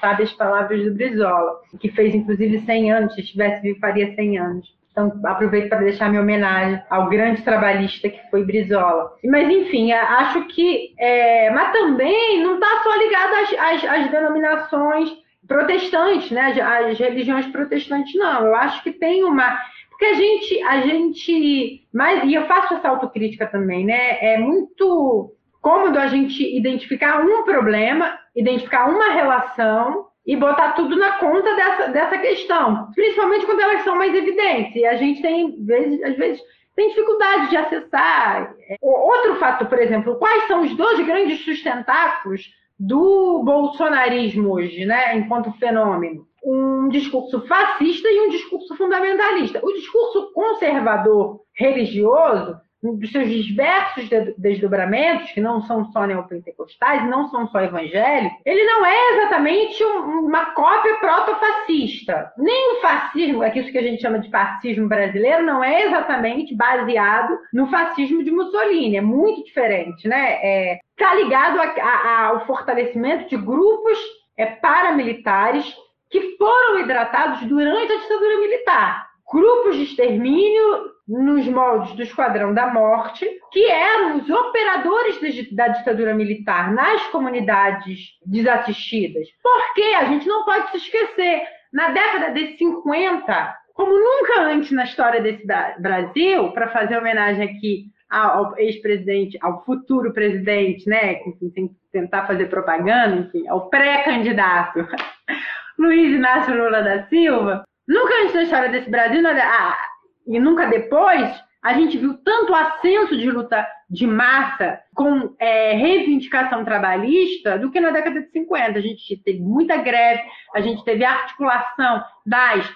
Sabe as palavras do Brizola, que fez inclusive 100 anos, se estivesse vivo faria 100 anos. Então, aproveito para deixar minha homenagem ao grande trabalhista que foi Brizola. Mas, enfim, acho que. É, mas também não está só ligado às, às, às, denominações protestantes, né? Às religiões protestantes, não. Eu acho que tem uma. Porque a gente. A gente mas, e eu faço essa autocrítica também, né? É muito cômodo a gente identificar um problema, identificar uma relação e botar tudo na conta dessa, dessa questão, principalmente quando elas são mais evidentes. E a gente tem, vezes, às vezes, tem dificuldade de acessar. Outro fato, por exemplo, quais são os dois grandes sustentáculos do bolsonarismo hoje, né, enquanto fenômeno? Um discurso fascista e um discurso fundamentalista. O discurso conservador religioso dos seus diversos desdobramentos, que não são só neopentecostais, não são só evangélicos, ele não é exatamente um, uma cópia protofascista. Nem o fascismo, é isso que a gente chama de fascismo brasileiro, não é exatamente baseado no fascismo de Mussolini, é muito diferente, né? É, tá ligado a, a, ao fortalecimento de grupos é, paramilitares que foram hidratados durante a ditadura militar. Grupos de extermínio nos moldes do Esquadrão da Morte, que eram os operadores da ditadura militar nas comunidades desassistidas. Porque a gente não pode se esquecer, na década de 50, como nunca antes na história desse Brasil, para fazer homenagem aqui ao ex-presidente, ao futuro presidente, né, sem tentar fazer propaganda, enfim, ao pré-candidato Luiz Inácio Lula da Silva, nunca antes na história desse Brasil, ah, e nunca depois, a gente viu tanto ascenso de luta de massa com é, reivindicação trabalhista do que na década de 50. A gente teve muita greve, a gente teve articulação das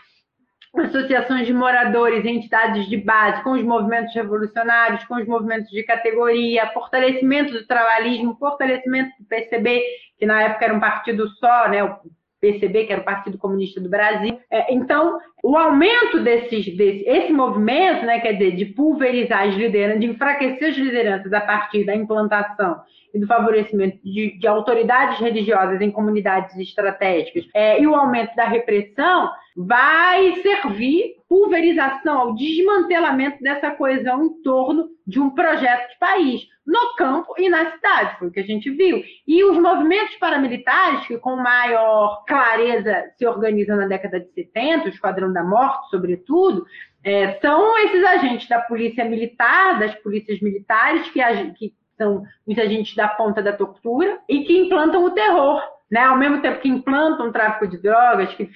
associações de moradores, entidades de base, com os movimentos revolucionários, com os movimentos de categoria, fortalecimento do trabalhismo, fortalecimento do PCB, que na época era um partido só, né, o PCB, que era o Partido Comunista do Brasil. É, então, o aumento desses, desse esse movimento, né, quer dizer, de pulverizar as lideranças, de enfraquecer as lideranças a partir da implantação e do favorecimento de, de autoridades religiosas em comunidades estratégicas é, e o aumento da repressão vai servir pulverização, ao desmantelamento dessa coesão em torno de um projeto de país, no campo e na cidade, foi o que a gente viu. E os movimentos paramilitares, que com maior clareza se organizam na década de 70, o Esquadrão da Morte, sobretudo, é, são esses agentes da polícia militar, das polícias militares, que, que são os agentes da ponta da tortura e que implantam o terror. Né? Ao mesmo tempo que implantam o tráfico de drogas, que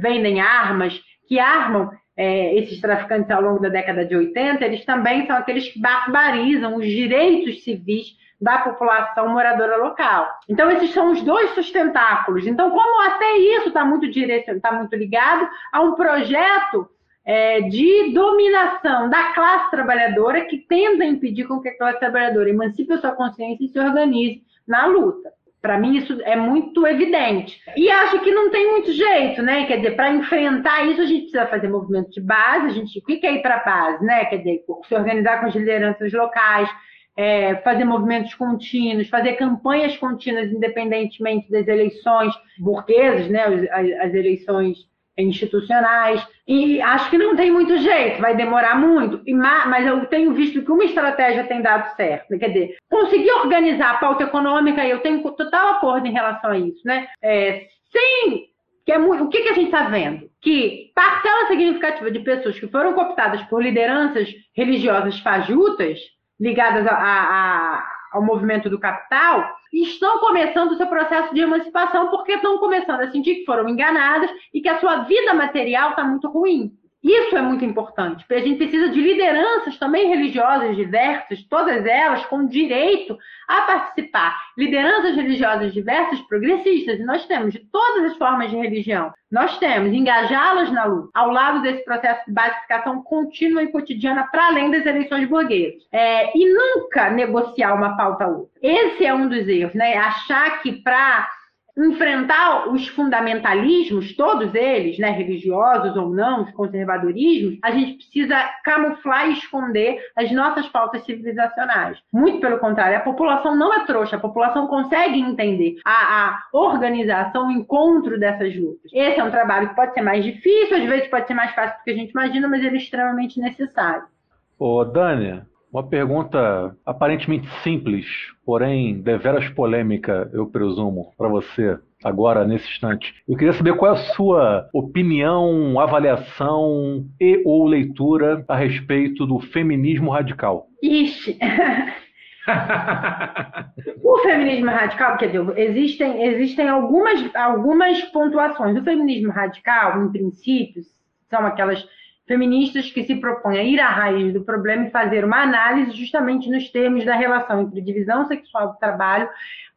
vendem armas, que armam é, esses traficantes ao longo da década de 80, eles também são aqueles que barbarizam os direitos civis da população moradora local. Então, esses são os dois sustentáculos. Então, como até isso está muito, tá muito ligado a um projeto é, de dominação da classe trabalhadora que tenta impedir com que a classe trabalhadora emancipe a sua consciência e se organize na luta. Para mim, isso é muito evidente. E acho que não tem muito jeito, né? Quer dizer, para enfrentar isso, a gente precisa fazer movimento de base. A gente, o que é ir para a base, né? Quer dizer, se organizar com as lideranças locais, é, fazer movimentos contínuos, fazer campanhas contínuas, independentemente das eleições burguesas, né, as, as eleições institucionais. E acho que não tem muito jeito, vai demorar muito. Mas eu tenho visto que uma estratégia tem dado certo. Quer dizer, conseguir organizar a pauta econômica, eu tenho total acordo em relação a isso, né? É. Que é muito, o que, que a gente está vendo? Que parcela significativa de pessoas que foram cooptadas por lideranças religiosas fajutas, ligadas a, a, ao movimento do capital, estão começando o seu processo de emancipação porque estão começando a sentir que foram enganadas e que a sua vida material está muito ruim. Isso é muito importante, porque a gente precisa de lideranças também religiosas diversas, todas elas com direito a participar. Lideranças religiosas diversas, progressistas, e nós temos de todas as formas de religião. Nós temos engajá-las na luta, ao lado desse processo de basificação contínua e cotidiana para além das eleições burguesas. É, e nunca negociar uma pauta outra. Esse é um dos erros, né? Achar que para enfrentar os fundamentalismos, todos eles, né, religiosos ou não, os conservadorismos, a gente precisa camuflar e esconder as nossas pautas civilizacionais. Muito pelo contrário, a população não é trouxa, a população consegue entender a, a organização, o encontro dessas lutas. Esse é um trabalho que pode ser mais difícil, às vezes pode ser mais fácil do que a gente imagina, mas ele é extremamente necessário. Ô, Dani, uma pergunta aparentemente simples, porém deveras polêmica, eu presumo, para você agora, nesse instante. Eu queria saber qual é a sua opinião, avaliação e ou leitura a respeito do feminismo radical. Ixi! o feminismo radical, quer dizer, existem, existem algumas, algumas pontuações. O feminismo radical, em princípios, são aquelas feministas que se propõem a ir à raiz do problema e fazer uma análise justamente nos termos da relação entre divisão sexual do trabalho,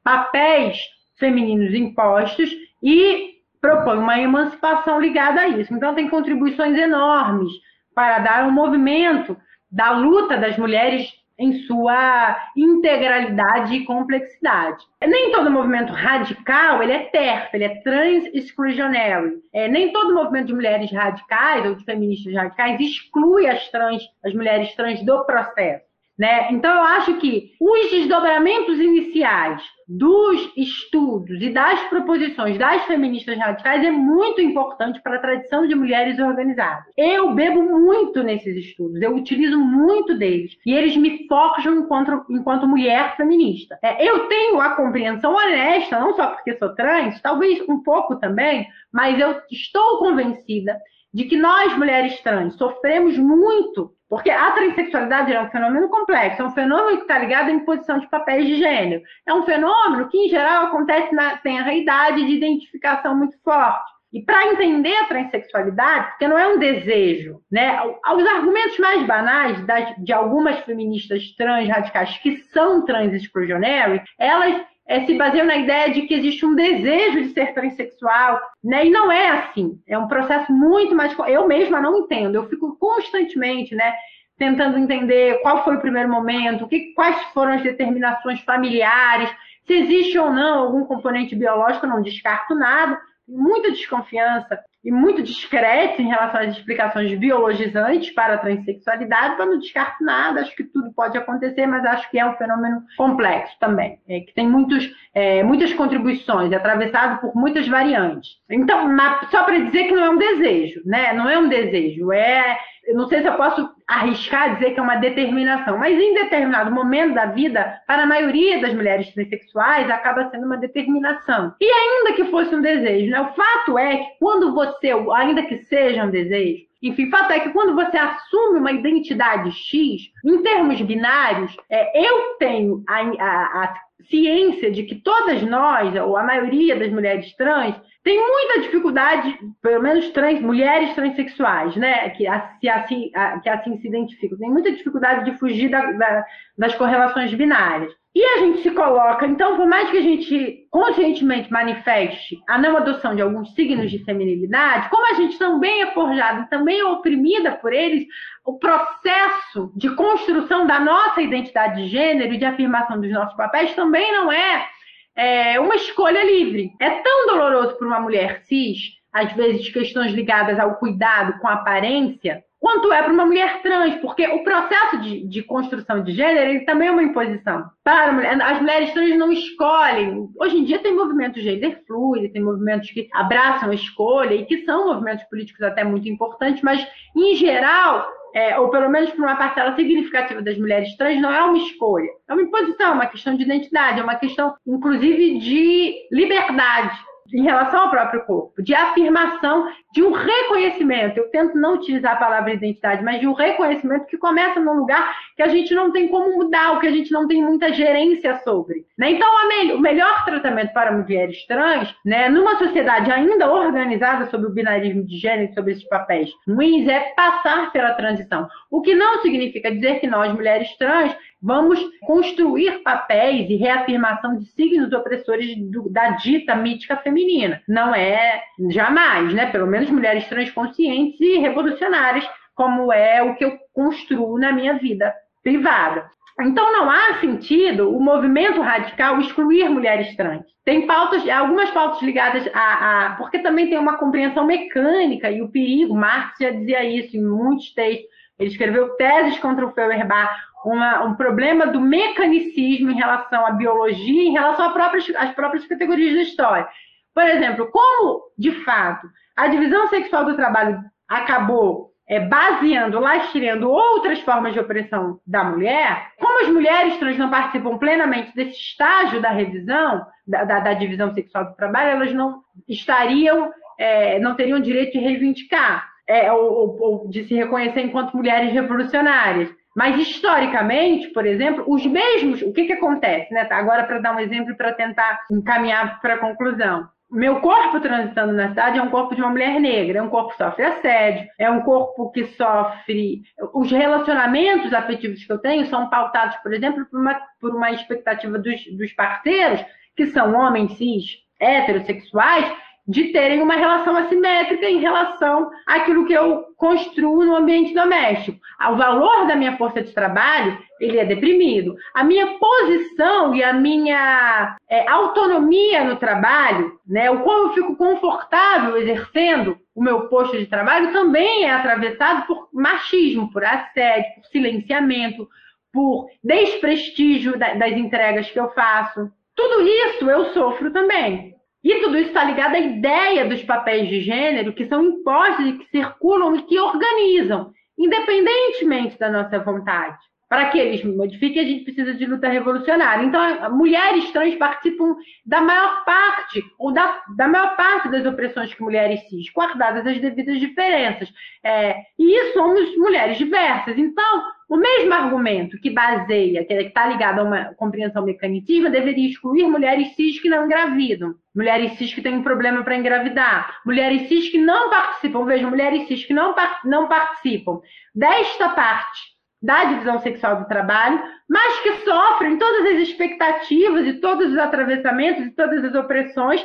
papéis femininos impostos e propõe uma emancipação ligada a isso. Então, tem contribuições enormes para dar um movimento da luta das mulheres em sua integralidade e complexidade. Nem todo movimento radical ele é TERF, ele é trans-exclusionary. É, nem todo movimento de mulheres radicais ou de feministas radicais exclui as trans, as mulheres trans do processo. Né? Então, eu acho que os desdobramentos iniciais dos estudos e das proposições das feministas radicais é muito importante para a tradição de mulheres organizadas. Eu bebo muito nesses estudos, eu utilizo muito deles e eles me focam enquanto, enquanto mulher feminista. É, eu tenho a compreensão honesta, não só porque sou trans, talvez um pouco também, mas eu estou convencida de que nós, mulheres trans, sofremos muito porque a transexualidade é um fenômeno complexo, é um fenômeno que está ligado à imposição de papéis de gênero. É um fenômeno que, em geral, acontece na tenra idade de identificação muito forte. E para entender a transexualidade, porque não é um desejo, né? Os argumentos mais banais das, de algumas feministas trans radicais que são trans exclusionary, elas é, se baseiam na ideia de que existe um desejo de ser transexual, né? E não é assim. É um processo muito mais. Eu mesma não entendo. Eu fico constantemente, né? Tentando entender qual foi o primeiro momento, que, quais foram as determinações familiares, se existe ou não algum componente biológico, não descarto nada. Muita desconfiança e muito discreto em relação às explicações biologizantes para a transexualidade, mas não descarto nada, acho que tudo pode acontecer, mas acho que é um fenômeno complexo também, é, que tem muitos, é, muitas contribuições, é atravessado por muitas variantes. Então, só para dizer que não é um desejo, né? Não é um desejo, é eu não sei se eu posso arriscar dizer que é uma determinação, mas em determinado momento da vida, para a maioria das mulheres transexuais, acaba sendo uma determinação. E ainda que fosse um desejo, né? O fato é que quando você, ainda que seja um desejo, enfim, fato é que quando você assume uma identidade X, em termos binários, é, eu tenho a, a, a ciência de que todas nós, ou a maioria das mulheres trans, tem muita dificuldade, pelo menos trans, mulheres transexuais, né, que assim, que assim se identificam, tem muita dificuldade de fugir da, da, das correlações binárias. E a gente se coloca, então, por mais que a gente conscientemente manifeste a não adoção de alguns signos de feminilidade, como a gente também é forjada também é oprimida por eles, o processo de construção da nossa identidade de gênero e de afirmação dos nossos papéis também não é, é uma escolha livre. É tão doloroso para uma mulher cis às vezes, questões ligadas ao cuidado com a aparência, quanto é para uma mulher trans, porque o processo de, de, construção de gênero ele também é uma imposição. Para mulher, as mulheres trans não escolhem. Hoje em dia tem movimentos gender fluid, tem movimentos que abraçam a escolha e que são movimentos políticos até muito importantes, mas em geral é, ou pelo menos para uma parcela significativa das mulheres trans, não é uma escolha. É uma imposição, é uma questão de identidade, é uma questão, inclusive, de liberdade em relação ao próprio corpo, de afirmação, de um reconhecimento. Eu tento não utilizar a palavra identidade, mas de um reconhecimento que começa num lugar que a gente não tem como mudar, o que a gente não tem muita gerência sobre. Né? Então, o melhor tratamento para mulheres trans, né, numa sociedade ainda organizada sobre o binarismo de gênero, sobre esses papéis ruins, é passar pela transição. O que não significa dizer que nós, mulheres trans, Vamos construir papéis e reafirmação de signos opressores do, da dita mítica feminina. Não é jamais, né? Pelo menos mulheres transconscientes e revolucionárias, como é o que eu construo na minha vida privada. Então não há sentido o movimento radical excluir mulheres trans. Tem pautas, algumas pautas ligadas a, a, porque também tem uma compreensão mecânica e o perigo. Marx já dizia isso em muitos textos. Ele escreveu teses contra o Feuerbach, uma, um problema do mecanicismo em relação à biologia, em relação às próprias, às próprias categorias da história. Por exemplo, como, de fato, a divisão sexual do trabalho acabou é, baseando, lastreando outras formas de opressão da mulher, como as mulheres trans não participam plenamente desse estágio da revisão, da, da, da divisão sexual do trabalho, elas não estariam, é, não teriam direito de reivindicar, é, ou, ou de se reconhecer enquanto mulheres revolucionárias. Mas historicamente, por exemplo, os mesmos, o que, que acontece, né? Tá, agora para dar um exemplo para tentar encaminhar para a conclusão. Meu corpo transitando na cidade é um corpo de uma mulher negra, é um corpo que sofre assédio, é um corpo que sofre. Os relacionamentos afetivos que eu tenho são pautados, por exemplo, por uma, por uma expectativa dos, dos parceiros, que são homens cis heterossexuais, de terem uma relação assimétrica em relação àquilo que eu construo no ambiente doméstico. O valor da minha força de trabalho ele é deprimido. A minha posição e a minha é, autonomia no trabalho, né, o como eu fico confortável exercendo o meu posto de trabalho, também é atravessado por machismo, por assédio, por silenciamento, por desprestígio das entregas que eu faço. Tudo isso eu sofro também. E tudo isso está ligado à ideia dos papéis de gênero que são impostos e que circulam e que organizam, independentemente da nossa vontade. Para que eles modifiquem, a gente precisa de luta revolucionária. Então, mulheres trans participam da maior parte, ou da, da maior parte das opressões que mulheres cis, guardadas as devidas diferenças. É, e somos mulheres diversas. Então, o mesmo argumento que baseia, que está ligado a uma compreensão mecanicismo, deveria excluir mulheres cis que não engravidam, mulheres cis que têm um problema para engravidar, mulheres cis que não participam, veja, mulheres cis que não, não participam desta parte da divisão sexual do trabalho, mas que sofrem todas as expectativas e todos os atravessamentos e todas as opressões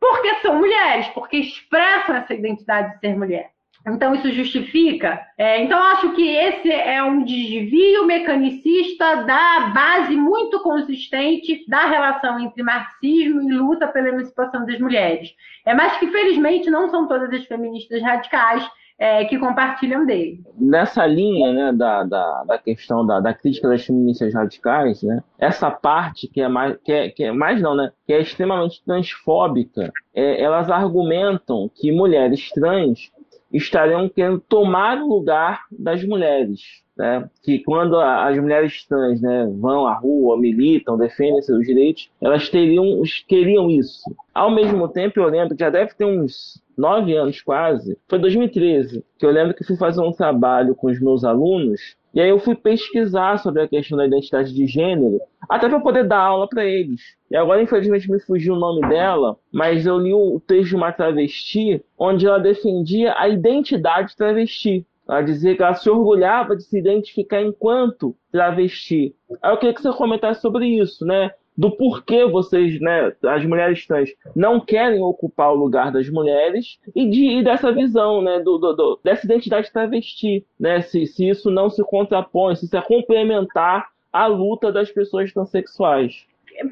porque são mulheres, porque expressam essa identidade de ser mulher. Então, isso justifica. É, então, acho que esse é um desvio mecanicista da base muito consistente da relação entre marxismo e luta pela emancipação das mulheres. É, mas que, felizmente, não são todas as feministas radicais é, que compartilham dele. Nessa linha né, da, da, da questão da, da, crítica das feministas radicais, né, essa parte que é mais, que é, que é mais não, né, que é extremamente transfóbica, é, elas argumentam que mulheres trans estariam querendo tomar o lugar das mulheres. Né? Que quando as mulheres trans né, vão à rua, militam, defendem seus direitos, elas teriam, queriam isso. Ao mesmo tempo, eu lembro que já deve ter uns nove anos quase, foi 2013, que eu lembro que fui fazer um trabalho com os meus alunos e aí eu fui pesquisar sobre a questão da identidade de gênero, até para poder dar aula para eles. E agora, infelizmente, me fugiu o nome dela, mas eu li o texto de uma travesti, onde ela defendia a identidade travesti. Ela dizia que ela se orgulhava de se identificar enquanto travesti. Aí eu queria que você comentasse sobre isso, né? Do porquê vocês, né, as mulheres trans, não querem ocupar o lugar das mulheres e, de, e dessa visão, né, do, do, do, dessa identidade travesti, né, se, se isso não se contrapõe, se isso é complementar à luta das pessoas transexuais.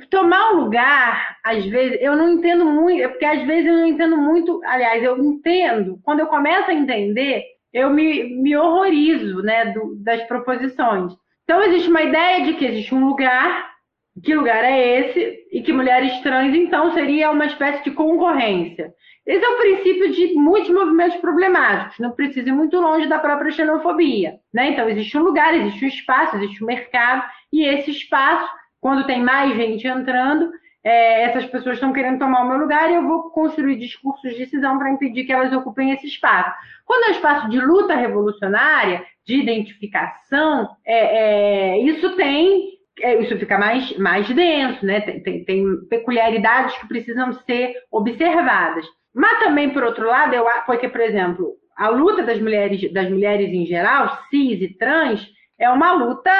tomar um lugar, às vezes, eu não entendo muito, é porque às vezes eu não entendo muito, aliás, eu entendo, quando eu começo a entender, eu me, me horrorizo né, do, das proposições. Então, existe uma ideia de que existe um lugar, que lugar é esse, e que mulheres trans, então, seria uma espécie de concorrência. Esse é o princípio de muitos movimentos problemáticos, não precisa ir muito longe da própria xenofobia. Né? Então, existe um lugar, existe um espaço, existe um mercado, e esse espaço quando tem mais gente entrando, é, essas pessoas estão querendo tomar o meu lugar e eu vou construir discursos de decisão para impedir que elas ocupem esse espaço. Quando é um espaço de luta revolucionária, de identificação, é, é, isso tem isso fica mais, mais denso, né? Tem, tem, tem, peculiaridades que precisam ser observadas. Mas também, por outro lado, eu, porque, por exemplo, a luta das mulheres, das mulheres em geral, cis e trans, é uma luta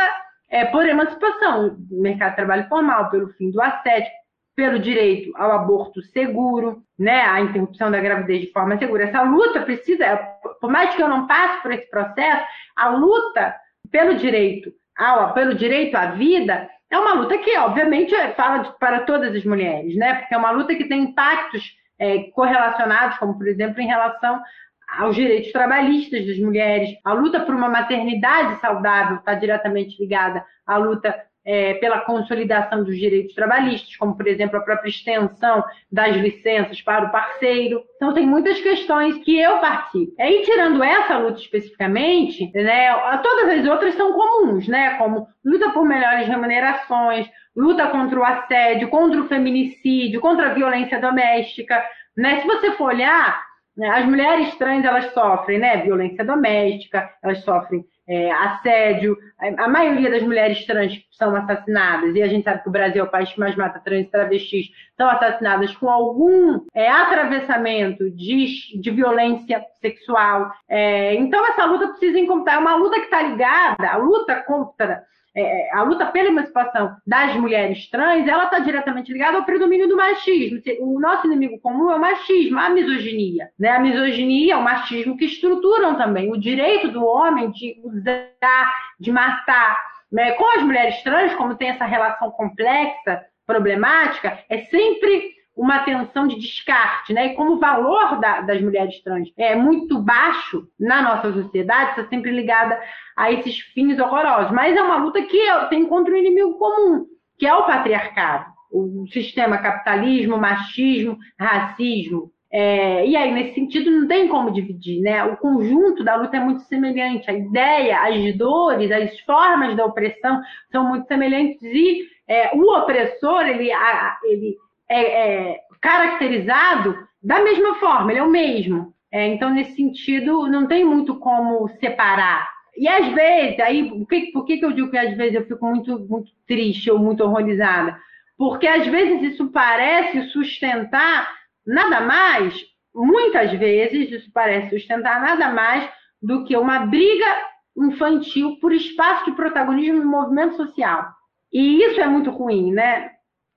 é, por emancipação do mercado de trabalho formal, pelo fim do assédio, pelo direito ao aborto seguro, né, a interrupção da gravidez de forma segura. Essa luta precisa, por mais que eu não passe por esse processo, a luta pelo direito ao, pelo direito à vida é uma luta que, obviamente, fala de, para todas as mulheres, né? Porque é uma luta que tem impactos é, correlacionados, como, por exemplo, em relação aos direitos trabalhistas das mulheres. A luta por uma maternidade saudável está diretamente ligada à luta é, pela consolidação dos direitos trabalhistas, como, por exemplo, a própria extensão das licenças para o parceiro. Então, tem muitas questões que eu participo. E tirando essa luta especificamente, né, todas as outras são comuns, né, como luta por melhores remunerações, luta contra o assédio, contra o feminicídio, contra a violência doméstica. Né? Se você for olhar, né? As mulheres trans, elas sofrem né, violência doméstica, elas sofrem é, assédio. A maioria das mulheres trans são assassinadas, e a gente sabe que o Brasil é o país que mais mata trans e travestis, são assassinadas com algum é, atravessamento de, de violência sexual. É, então, essa luta precisa encontrar, é uma luta que está ligada, a luta contra é, a luta pela emancipação das mulheres trans, ela está diretamente ligada ao predomínio do machismo. O nosso inimigo comum é o machismo, a misoginia. Né? A misoginia é o machismo que estruturam também o direito do homem de usar, de matar. Né? Com as mulheres trans, como tem essa relação complexa, problemática, é sempre uma tensão de descarte, né? E como o valor da, das mulheres trans é muito baixo na nossa sociedade, está sempre ligada a esses fins horrorosos. Mas é uma luta que tem contra um inimigo comum, que é o patriarcado, o sistema capitalismo, machismo, racismo. É, e aí, nesse sentido, não tem como dividir, né? O conjunto da luta é muito semelhante, a ideia, as dores, as formas da opressão são muito semelhantes e é, o opressor, ele, a, ele é, é caracterizado da mesma forma, ele é o mesmo. É, então, nesse sentido, não tem muito como separar. E às vezes, aí, por que, por que, eu digo que às vezes eu fico muito, muito triste ou muito horrorizada? Porque às vezes isso parece sustentar nada mais, muitas vezes isso parece sustentar nada mais do que uma briga infantil por espaço de protagonismo no movimento social. E isso é muito ruim, né?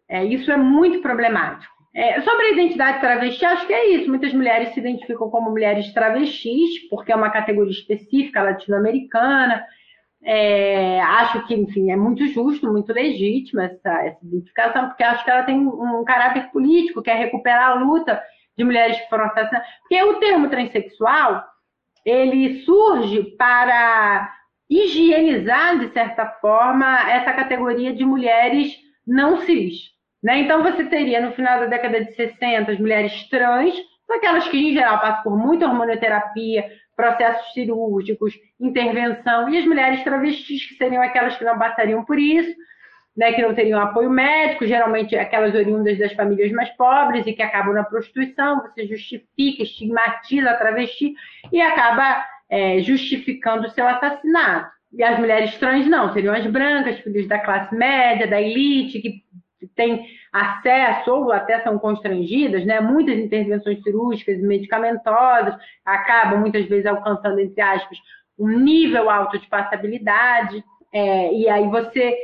É, isso é muito problemático. É, sobre a identidade travesti, acho que é isso. Muitas mulheres se identificam como mulheres travestis, porque é uma categoria específica latino-americana. É, acho que, enfim, é muito justo, muito legítima essa, essa, identificação, porque acho que ela tem um caráter político, que é recuperar a luta de mulheres que foram assassinadas. Porque o termo transexual, ele surge para higienizar, de certa forma, essa categoria de mulheres não cis. Né? Então, você teria, no final da década de 60, as mulheres trans, aquelas que, em geral, passam por muita hormonioterapia, processos cirúrgicos, intervenção, e as mulheres travestis, que seriam aquelas que não passariam por isso, né, que não teriam apoio médico, geralmente aquelas oriundas das famílias mais pobres e que acabam na prostituição, você justifica, estigmatiza a travesti e acaba é, justificando o seu assassinato. E as mulheres trans não, seriam as brancas, filhas da classe média, da elite, que têm acesso ou até são constrangidas, né? Muitas intervenções cirúrgicas e medicamentosas acabam muitas vezes alcançando, entre aspas, um nível alto de passabilidade. É, e aí você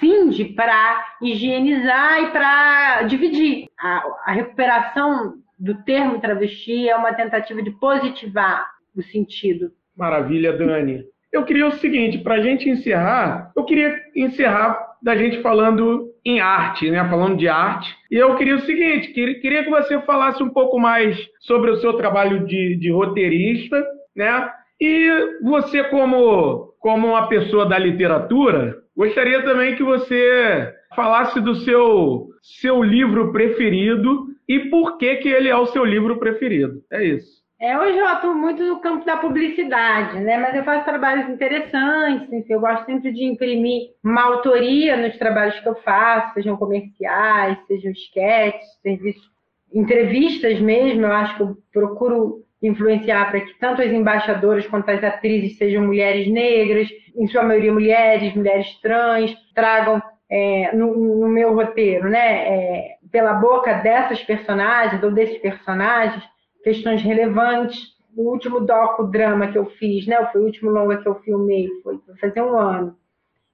cinge para higienizar e para dividir. A, a recuperação do termo travesti é uma tentativa de positivar o sentido. Maravilha, Dani. Eu queria o seguinte, para a gente encerrar, eu queria encerrar da gente falando em arte, né? Falando de arte. E eu queria o seguinte, queria que você falasse um pouco mais sobre o seu trabalho de, de roteirista, né? E você como como uma pessoa da literatura, gostaria também que você falasse do seu seu livro preferido e por que que ele é o seu livro preferido. É isso. É, hoje eu atuo muito no campo da publicidade, né? Mas eu faço trabalhos interessantes, enfim, eu gosto sempre de imprimir uma autoria nos trabalhos que eu faço, sejam comerciais, sejam sketches, serviços, entrevistas mesmo, eu acho que eu procuro influenciar para que tanto as embaixadoras quanto as atrizes sejam mulheres negras, em sua maioria mulheres, mulheres trans, tragam é, no, no, meu roteiro, né, é, pela boca dessas personagens ou desses personagens, questões relevantes. O último doco-drama que eu fiz, né, foi o último longa que eu filmei, foi fazer um ano.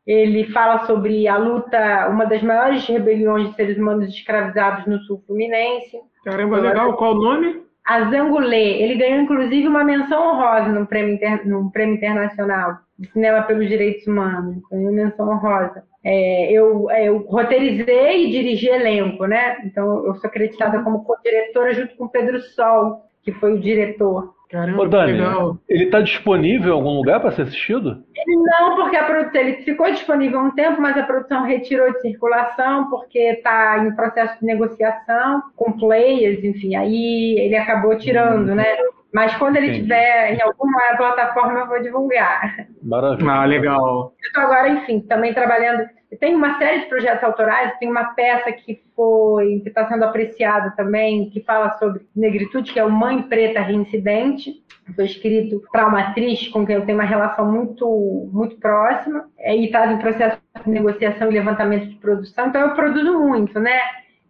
Ele fala sobre a luta, uma das maiores rebeliões de seres humanos escravizados no sul fluminense. Caramba, legal. Qual o nome? Azangulê. Ele ganhou, inclusive, uma menção honrosa no prêmio, inter... no prêmio internacional de cinema pelos direitos humanos. Ganhou menção honrosa. É, eu, é, eu, roteirizei e dirigi elenco, né? Então, eu sou acreditada como co-diretora junto com Pedro Sol, que foi o diretor. Caramba, Ô, Dani, legal. ele está disponível em algum lugar para ser assistido? Não, porque a produção ele ficou disponível há um tempo, mas a produção retirou de circulação porque está em processo de negociação com players, enfim, aí ele acabou tirando, hum. né? Mas quando ele Entendi. tiver em alguma plataforma, eu vou divulgar. Maravilha. Ah, legal. Estou agora, enfim, também trabalhando. Tem uma série de projetos autorais, tem uma peça que foi, que está sendo apreciada também, que fala sobre negritude, que é o Mãe Preta Reincidente. Foi escrito para uma atriz com quem eu tenho uma relação muito, muito próxima, é, e está em processo de negociação e levantamento de produção, então eu produzo muito, né?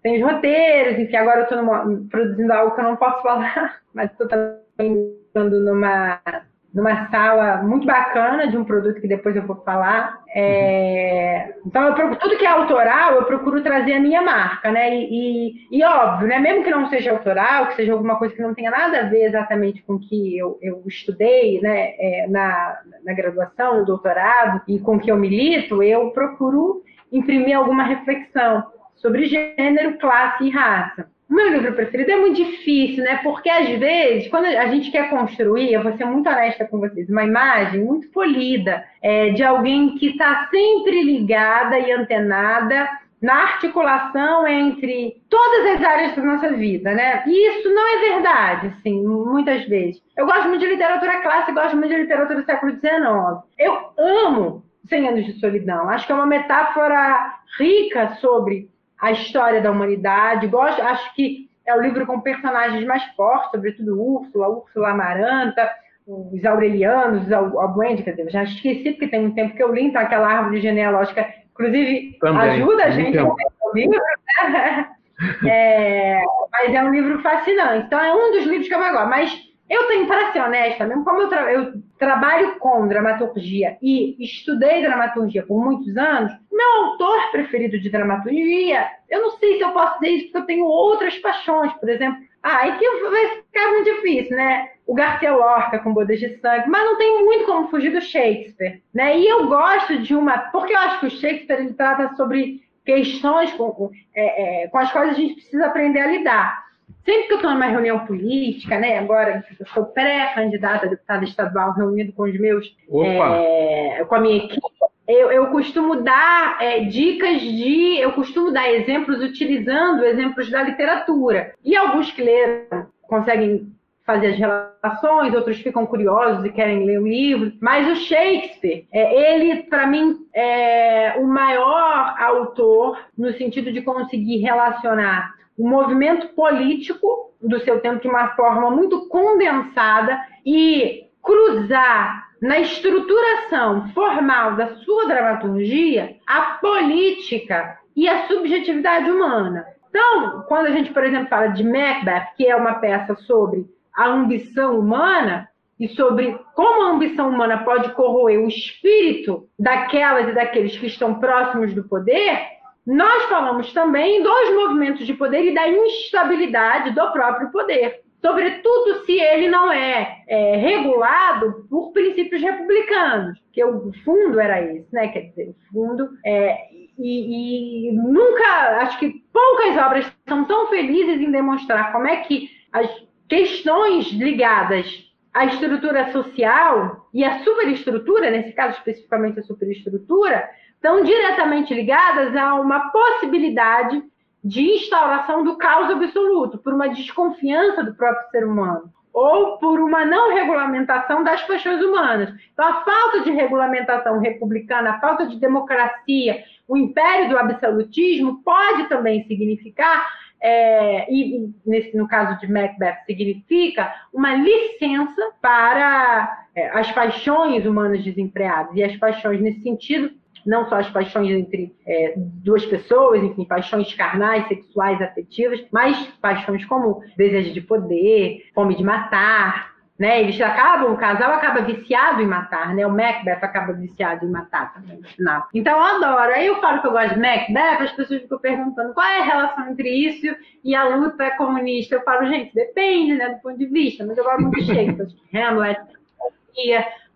Tem os roteiros, enfim, agora eu estou produzindo algo que eu não posso falar, mas estou entrando numa, numa sala muito bacana de um produto que depois eu vou falar. É, então, eu procuro, tudo que é autoral, eu procuro trazer a minha marca, né? E, e, e, óbvio, né? Mesmo que não seja autoral, que seja alguma coisa que não tenha nada a ver exatamente com o que eu, eu estudei, né? É, na, na graduação, no doutorado, e com o que eu milito, eu procuro imprimir alguma reflexão sobre gênero, classe e raça. Meu livro preferido é muito difícil, né? Porque às vezes, quando a gente quer construir, eu vou ser muito honesta com vocês, uma imagem muito polida é, de alguém que está sempre ligada e antenada na articulação entre todas as áreas da nossa vida, né? E isso não é verdade, assim, muitas vezes. Eu gosto muito de literatura clássica, gosto muito de literatura do século XIX. Eu amo 100 anos de solidão. Acho que é uma metáfora rica sobre a história da humanidade. Gosto, acho que é o livro com personagens mais fortes, sobretudo Úrsula, Úrsula Amaranta, os Aurelianos, os Albuende, quer dizer, já esqueci porque tem um tempo que eu li, então aquela árvore genealógica, inclusive, Também, ajuda a gente a ler o livro, né? É, mas é um livro fascinante. Então é um dos livros que eu mais gosto. Mas eu tenho, para ser honesta, mesmo como eu, eu, trabalho com dramaturgia e estudei dramaturgia por muitos anos, meu autor preferido de dramaturgia, eu não sei se eu posso dizer isso porque eu tenho outras paixões, por exemplo. Ah, e que vai ficar muito difícil, né? O Garcia Lorca com Bodas de Sangue, mas não tem muito como fugir do Shakespeare, né? E eu gosto de uma, porque eu acho que o Shakespeare ele trata sobre questões com, é, é, com as quais a gente precisa aprender a lidar. Sempre que eu estou numa reunião política, né? Agora eu sou pré-candidata a deputada estadual, reunido com os meus, é, com a minha equipe, eu, eu costumo dar é, dicas de, eu costumo dar exemplos utilizando exemplos da literatura. E alguns que leram conseguem fazer as relações, outros ficam curiosos e querem ler o livro. Mas o Shakespeare, é, ele, para mim, é o maior autor no sentido de conseguir relacionar o movimento político do seu tempo de uma forma muito condensada e cruzar na estruturação formal da sua dramaturgia a política e a subjetividade humana. Então, quando a gente, por exemplo, fala de Macbeth, que é uma peça sobre a ambição humana e sobre como a ambição humana pode corroer o espírito daquelas e daqueles que estão próximos do poder, nós falamos também dos movimentos de poder e da instabilidade do próprio poder, sobretudo se ele não é, é regulado por princípios republicanos, que o fundo era esse, né? Quer dizer, o fundo é, e, e, nunca, acho que poucas obras são tão felizes em demonstrar como é que as questões ligadas à estrutura social e à superestrutura, nesse caso especificamente a superestrutura, estão diretamente ligadas a uma possibilidade de instauração do caos absoluto, por uma desconfiança do próprio ser humano ou por uma não regulamentação das paixões humanas. Então, a falta de regulamentação republicana, a falta de democracia, o império do absolutismo pode também significar, é, e nesse, no caso de Macbeth, significa uma licença para é, as paixões humanas desempreadas. E as paixões, nesse sentido, não só as paixões entre é, duas pessoas, enfim, paixões carnais, sexuais, afetivas, mas paixões como desejo de poder, fome de matar, né? Eles acabam, o casal acaba viciado em matar, né? O Macbeth acaba viciado em matar também no final. Então eu adoro. Aí eu falo que eu gosto de Macbeth, as pessoas ficam perguntando qual é a relação entre isso e a luta comunista. Eu falo, gente, depende, né, do ponto de vista, mas eu gosto muito de Shakespeare, Hamlet,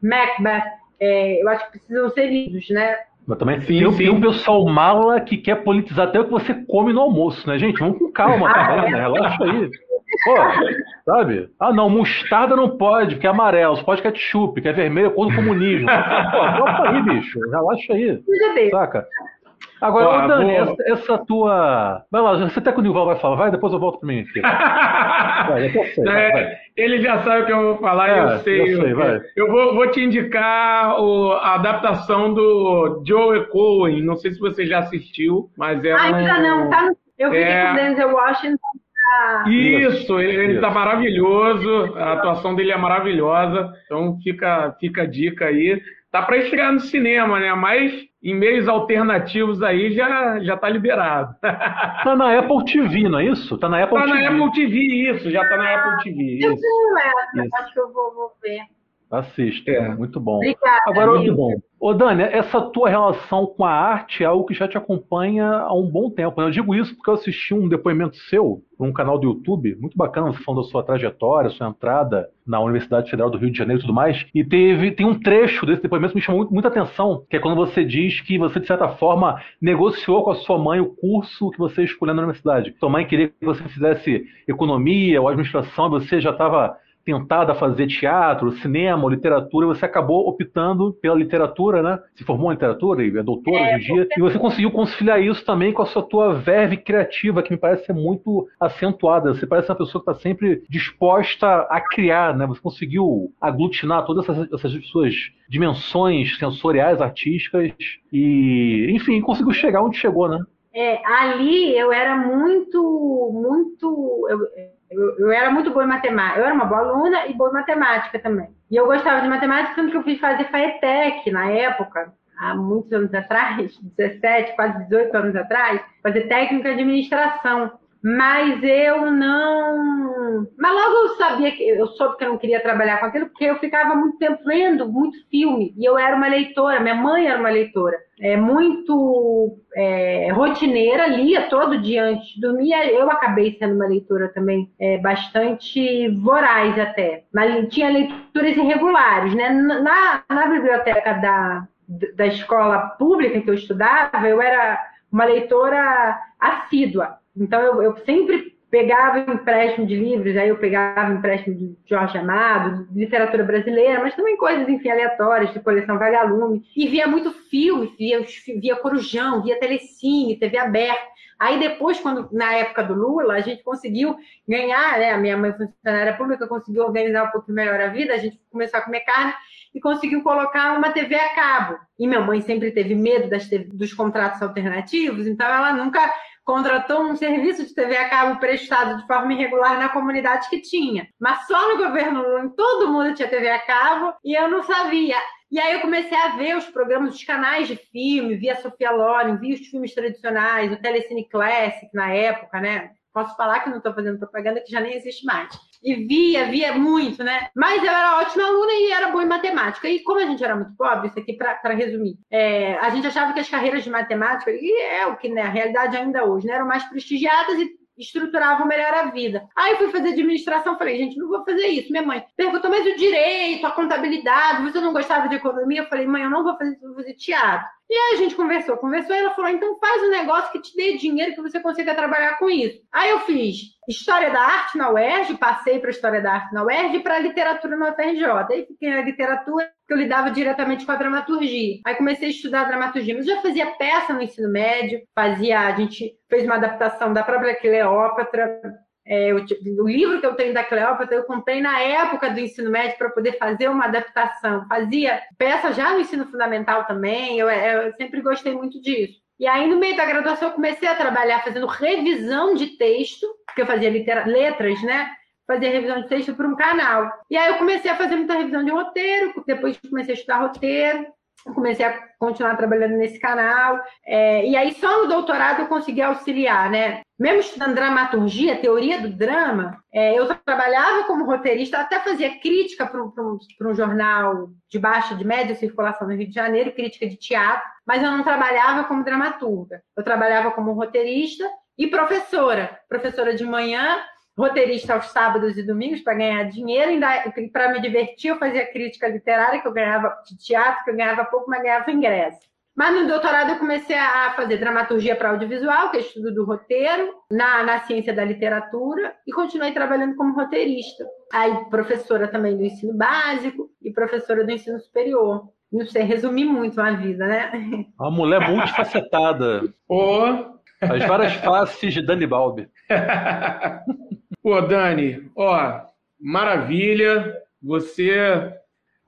Macbeth, é, eu acho que precisam ser lidos, né? Mas também sim, tem, sim. tem um pessoal mala que quer politizar até o que você come no almoço, né, gente? Vamos com calma, tá? né? relaxa aí. Pô, sabe? Ah, não, mostarda não pode, porque é amarelo, só pode ketchup, que é vermelho, é cor do comunismo. Pô, aí, bicho, relaxa aí. Saca? Agora, Dani, essa, essa, tua. Vai lá, você até que o Nival vai falar, vai, depois eu volto para mim aqui. vai, eu sei, é, vai. Ele já sabe o que eu vou falar, é, eu sei. Eu, sei, vai. eu vou, vou, te indicar o, a adaptação do Joe Cohen. Não sei se você já assistiu, mas é. Ah, ainda um... não, tá no... Eu vi é... com o Denzel Washington. Isso, ele está maravilhoso, a atuação dele é maravilhosa, então fica, fica a dica aí. Tá para estrear no cinema, né? Mas em meios alternativos aí já, já tá liberado. Tá na Apple TV, não é isso? Tá na Apple tá TV. Tá na Apple TV, isso, já tá na Apple TV. Eu tenho essa, acho que eu vou, vou ver. Assista, é. muito bom. Obrigada, Agora, muito bom. Ô, Dani, essa tua relação com a arte é algo que já te acompanha há um bom tempo. Né? Eu digo isso porque eu assisti um depoimento seu num canal do YouTube, muito bacana, você falando da sua trajetória, sua entrada na Universidade Federal do Rio de Janeiro e tudo mais. E teve, tem um trecho desse depoimento que me chamou muito, muita atenção, que é quando você diz que você, de certa forma, negociou com a sua mãe o curso que você escolheu na universidade. Sua mãe queria que você fizesse economia ou administração, você já estava tentada a fazer teatro, cinema, literatura, você acabou optando pela literatura, né? Se formou em literatura e é doutora é, hoje em dia. E você conseguiu conciliar isso também com a sua tua verve criativa, que me parece ser muito acentuada. Você parece uma pessoa que está sempre disposta a criar, né? Você conseguiu aglutinar todas essas, essas suas dimensões sensoriais, artísticas e, enfim, conseguiu chegar onde chegou, né? É, ali eu era muito, muito. Eu, eu, era muito boa em matemática. Eu era uma boa aluna e boa em matemática também. E eu gostava de matemática, tanto que eu fui fazer FAETEC na época, há muitos anos atrás, 17, quase 18 anos atrás, fazer técnica de administração mas eu não. Mas logo eu sabia que eu soube que eu não queria trabalhar com aquilo, porque eu ficava muito tempo lendo muito filme e eu era uma leitora, minha mãe era uma leitora, é muito é, rotineira, lia todo dia antes de dormir. Eu acabei sendo uma leitora também é, bastante voraz até, mas tinha leituras irregulares, né? Na, na biblioteca da, da escola pública que eu estudava, eu era uma leitora assídua. Então, eu, eu sempre pegava empréstimo de livros, aí eu pegava empréstimo de Jorge Amado, de literatura brasileira, mas também coisas, enfim, aleatórias, de coleção Vagalume. E via muito filme, via, via Corujão, via Telecine, TV aberta. Aí depois, quando na época do Lula, a gente conseguiu ganhar, né? A minha mãe funcionária pública conseguiu organizar um pouco melhor a vida, a gente começou a comer carne e conseguiu colocar uma TV a cabo. E minha mãe sempre teve medo das, dos contratos alternativos, então ela nunca contratou um serviço de TV a cabo prestado de forma irregular na comunidade que tinha. Mas só no governo Lula todo mundo tinha TV a cabo e eu não sabia. E aí eu comecei a ver os programas, os canais de filme, via Sofia Loren, via os filmes tradicionais, o Telecine Classic na época, né? Posso falar que não estou fazendo propaganda, que já nem existe mais. E via, via muito, né? Mas eu era ótima aluna e era boa em matemática. E como a gente era muito pobre, isso aqui para resumir, é, a gente achava que as carreiras de matemática, e é o que né, a realidade ainda hoje, né, eram mais prestigiadas e estruturavam melhor a vida. Aí fui fazer administração, falei, gente, não vou fazer isso. Minha mãe perguntou, mas o direito, a contabilidade, você não gostava de economia? Eu falei, mãe, eu não vou fazer isso, vou fazer teatro. E aí a gente conversou, conversou, e ela falou: então faz um negócio que te dê dinheiro que você consiga trabalhar com isso. Aí eu fiz História da Arte na UERJ, passei para História da Arte na UERJ e para Literatura na UFRJ. Aí fiquei na literatura, que eu lidava diretamente com a dramaturgia. Aí comecei a estudar dramaturgia, mas já fazia peça no ensino médio, fazia, a gente fez uma adaptação da própria Cleópatra, é, eu, o livro que eu tenho da Cleópatra, eu comprei na época do ensino médio para poder fazer uma adaptação. Fazia peça já no ensino fundamental também, eu, eu sempre gostei muito disso. E aí, no meio da graduação, eu comecei a trabalhar fazendo revisão de texto, porque eu fazia letras, né? Fazia revisão de texto para um canal. E aí eu comecei a fazer muita revisão de roteiro, depois comecei a estudar roteiro, comecei a continuar trabalhando nesse canal. É, e aí, só no doutorado eu consegui auxiliar, né? Mesmo estudando dramaturgia, teoria do drama, é, eu trabalhava como roteirista, até fazia crítica para um, um, jornal de baixa, de média circulação no Rio de Janeiro, crítica de teatro, mas eu não trabalhava como dramaturga. Eu trabalhava como roteirista e professora. Professora de manhã roteirista aos sábados e domingos para ganhar dinheiro, para me divertir, eu fazia crítica literária, que eu ganhava de teatro, que eu ganhava pouco, mas ganhava ingresso. Mas no doutorado eu comecei a fazer dramaturgia para audiovisual, que é estudo do roteiro, na, na ciência da literatura, e continuei trabalhando como roteirista. Aí, professora também do ensino básico e professora do ensino superior. Não sei resumir muito a vida, né? Uma mulher multifacetada. oh. As várias faces de Dani Balbi. Pô, Dani, ó, maravilha. Você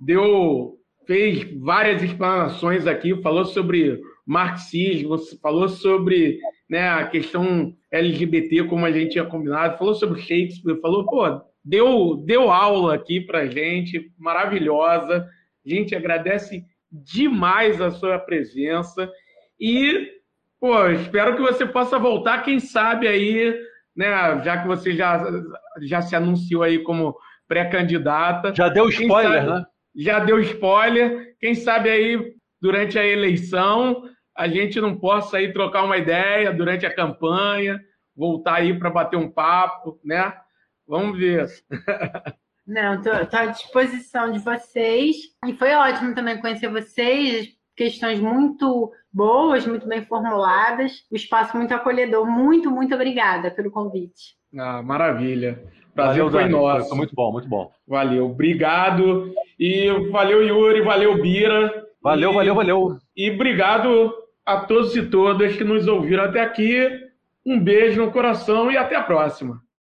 deu, fez várias explanações aqui, falou sobre marxismo, falou sobre né, a questão LGBT, como a gente tinha combinado, falou sobre Shakespeare, falou, pô, deu, deu aula aqui pra gente, maravilhosa. A gente agradece demais a sua presença e, pô, espero que você possa voltar, quem sabe aí né? Já que você já, já se anunciou aí como pré-candidata. Já deu spoiler, sabe, né? Já deu spoiler. Quem sabe aí, durante a eleição, a gente não possa aí trocar uma ideia durante a campanha, voltar aí para bater um papo, né? Vamos ver. Não, estou à disposição de vocês. E foi ótimo também conhecer vocês, questões muito boas, muito bem formuladas, o espaço muito acolhedor. Muito, muito obrigada pelo convite. Ah, maravilha. Prazer valeu, foi Dani. nosso. Foi muito bom, muito bom. Valeu, obrigado. E valeu, Yuri, valeu, Bira. Valeu, e, valeu, valeu. E obrigado a todos e todas que nos ouviram até aqui. Um beijo no coração e até a próxima.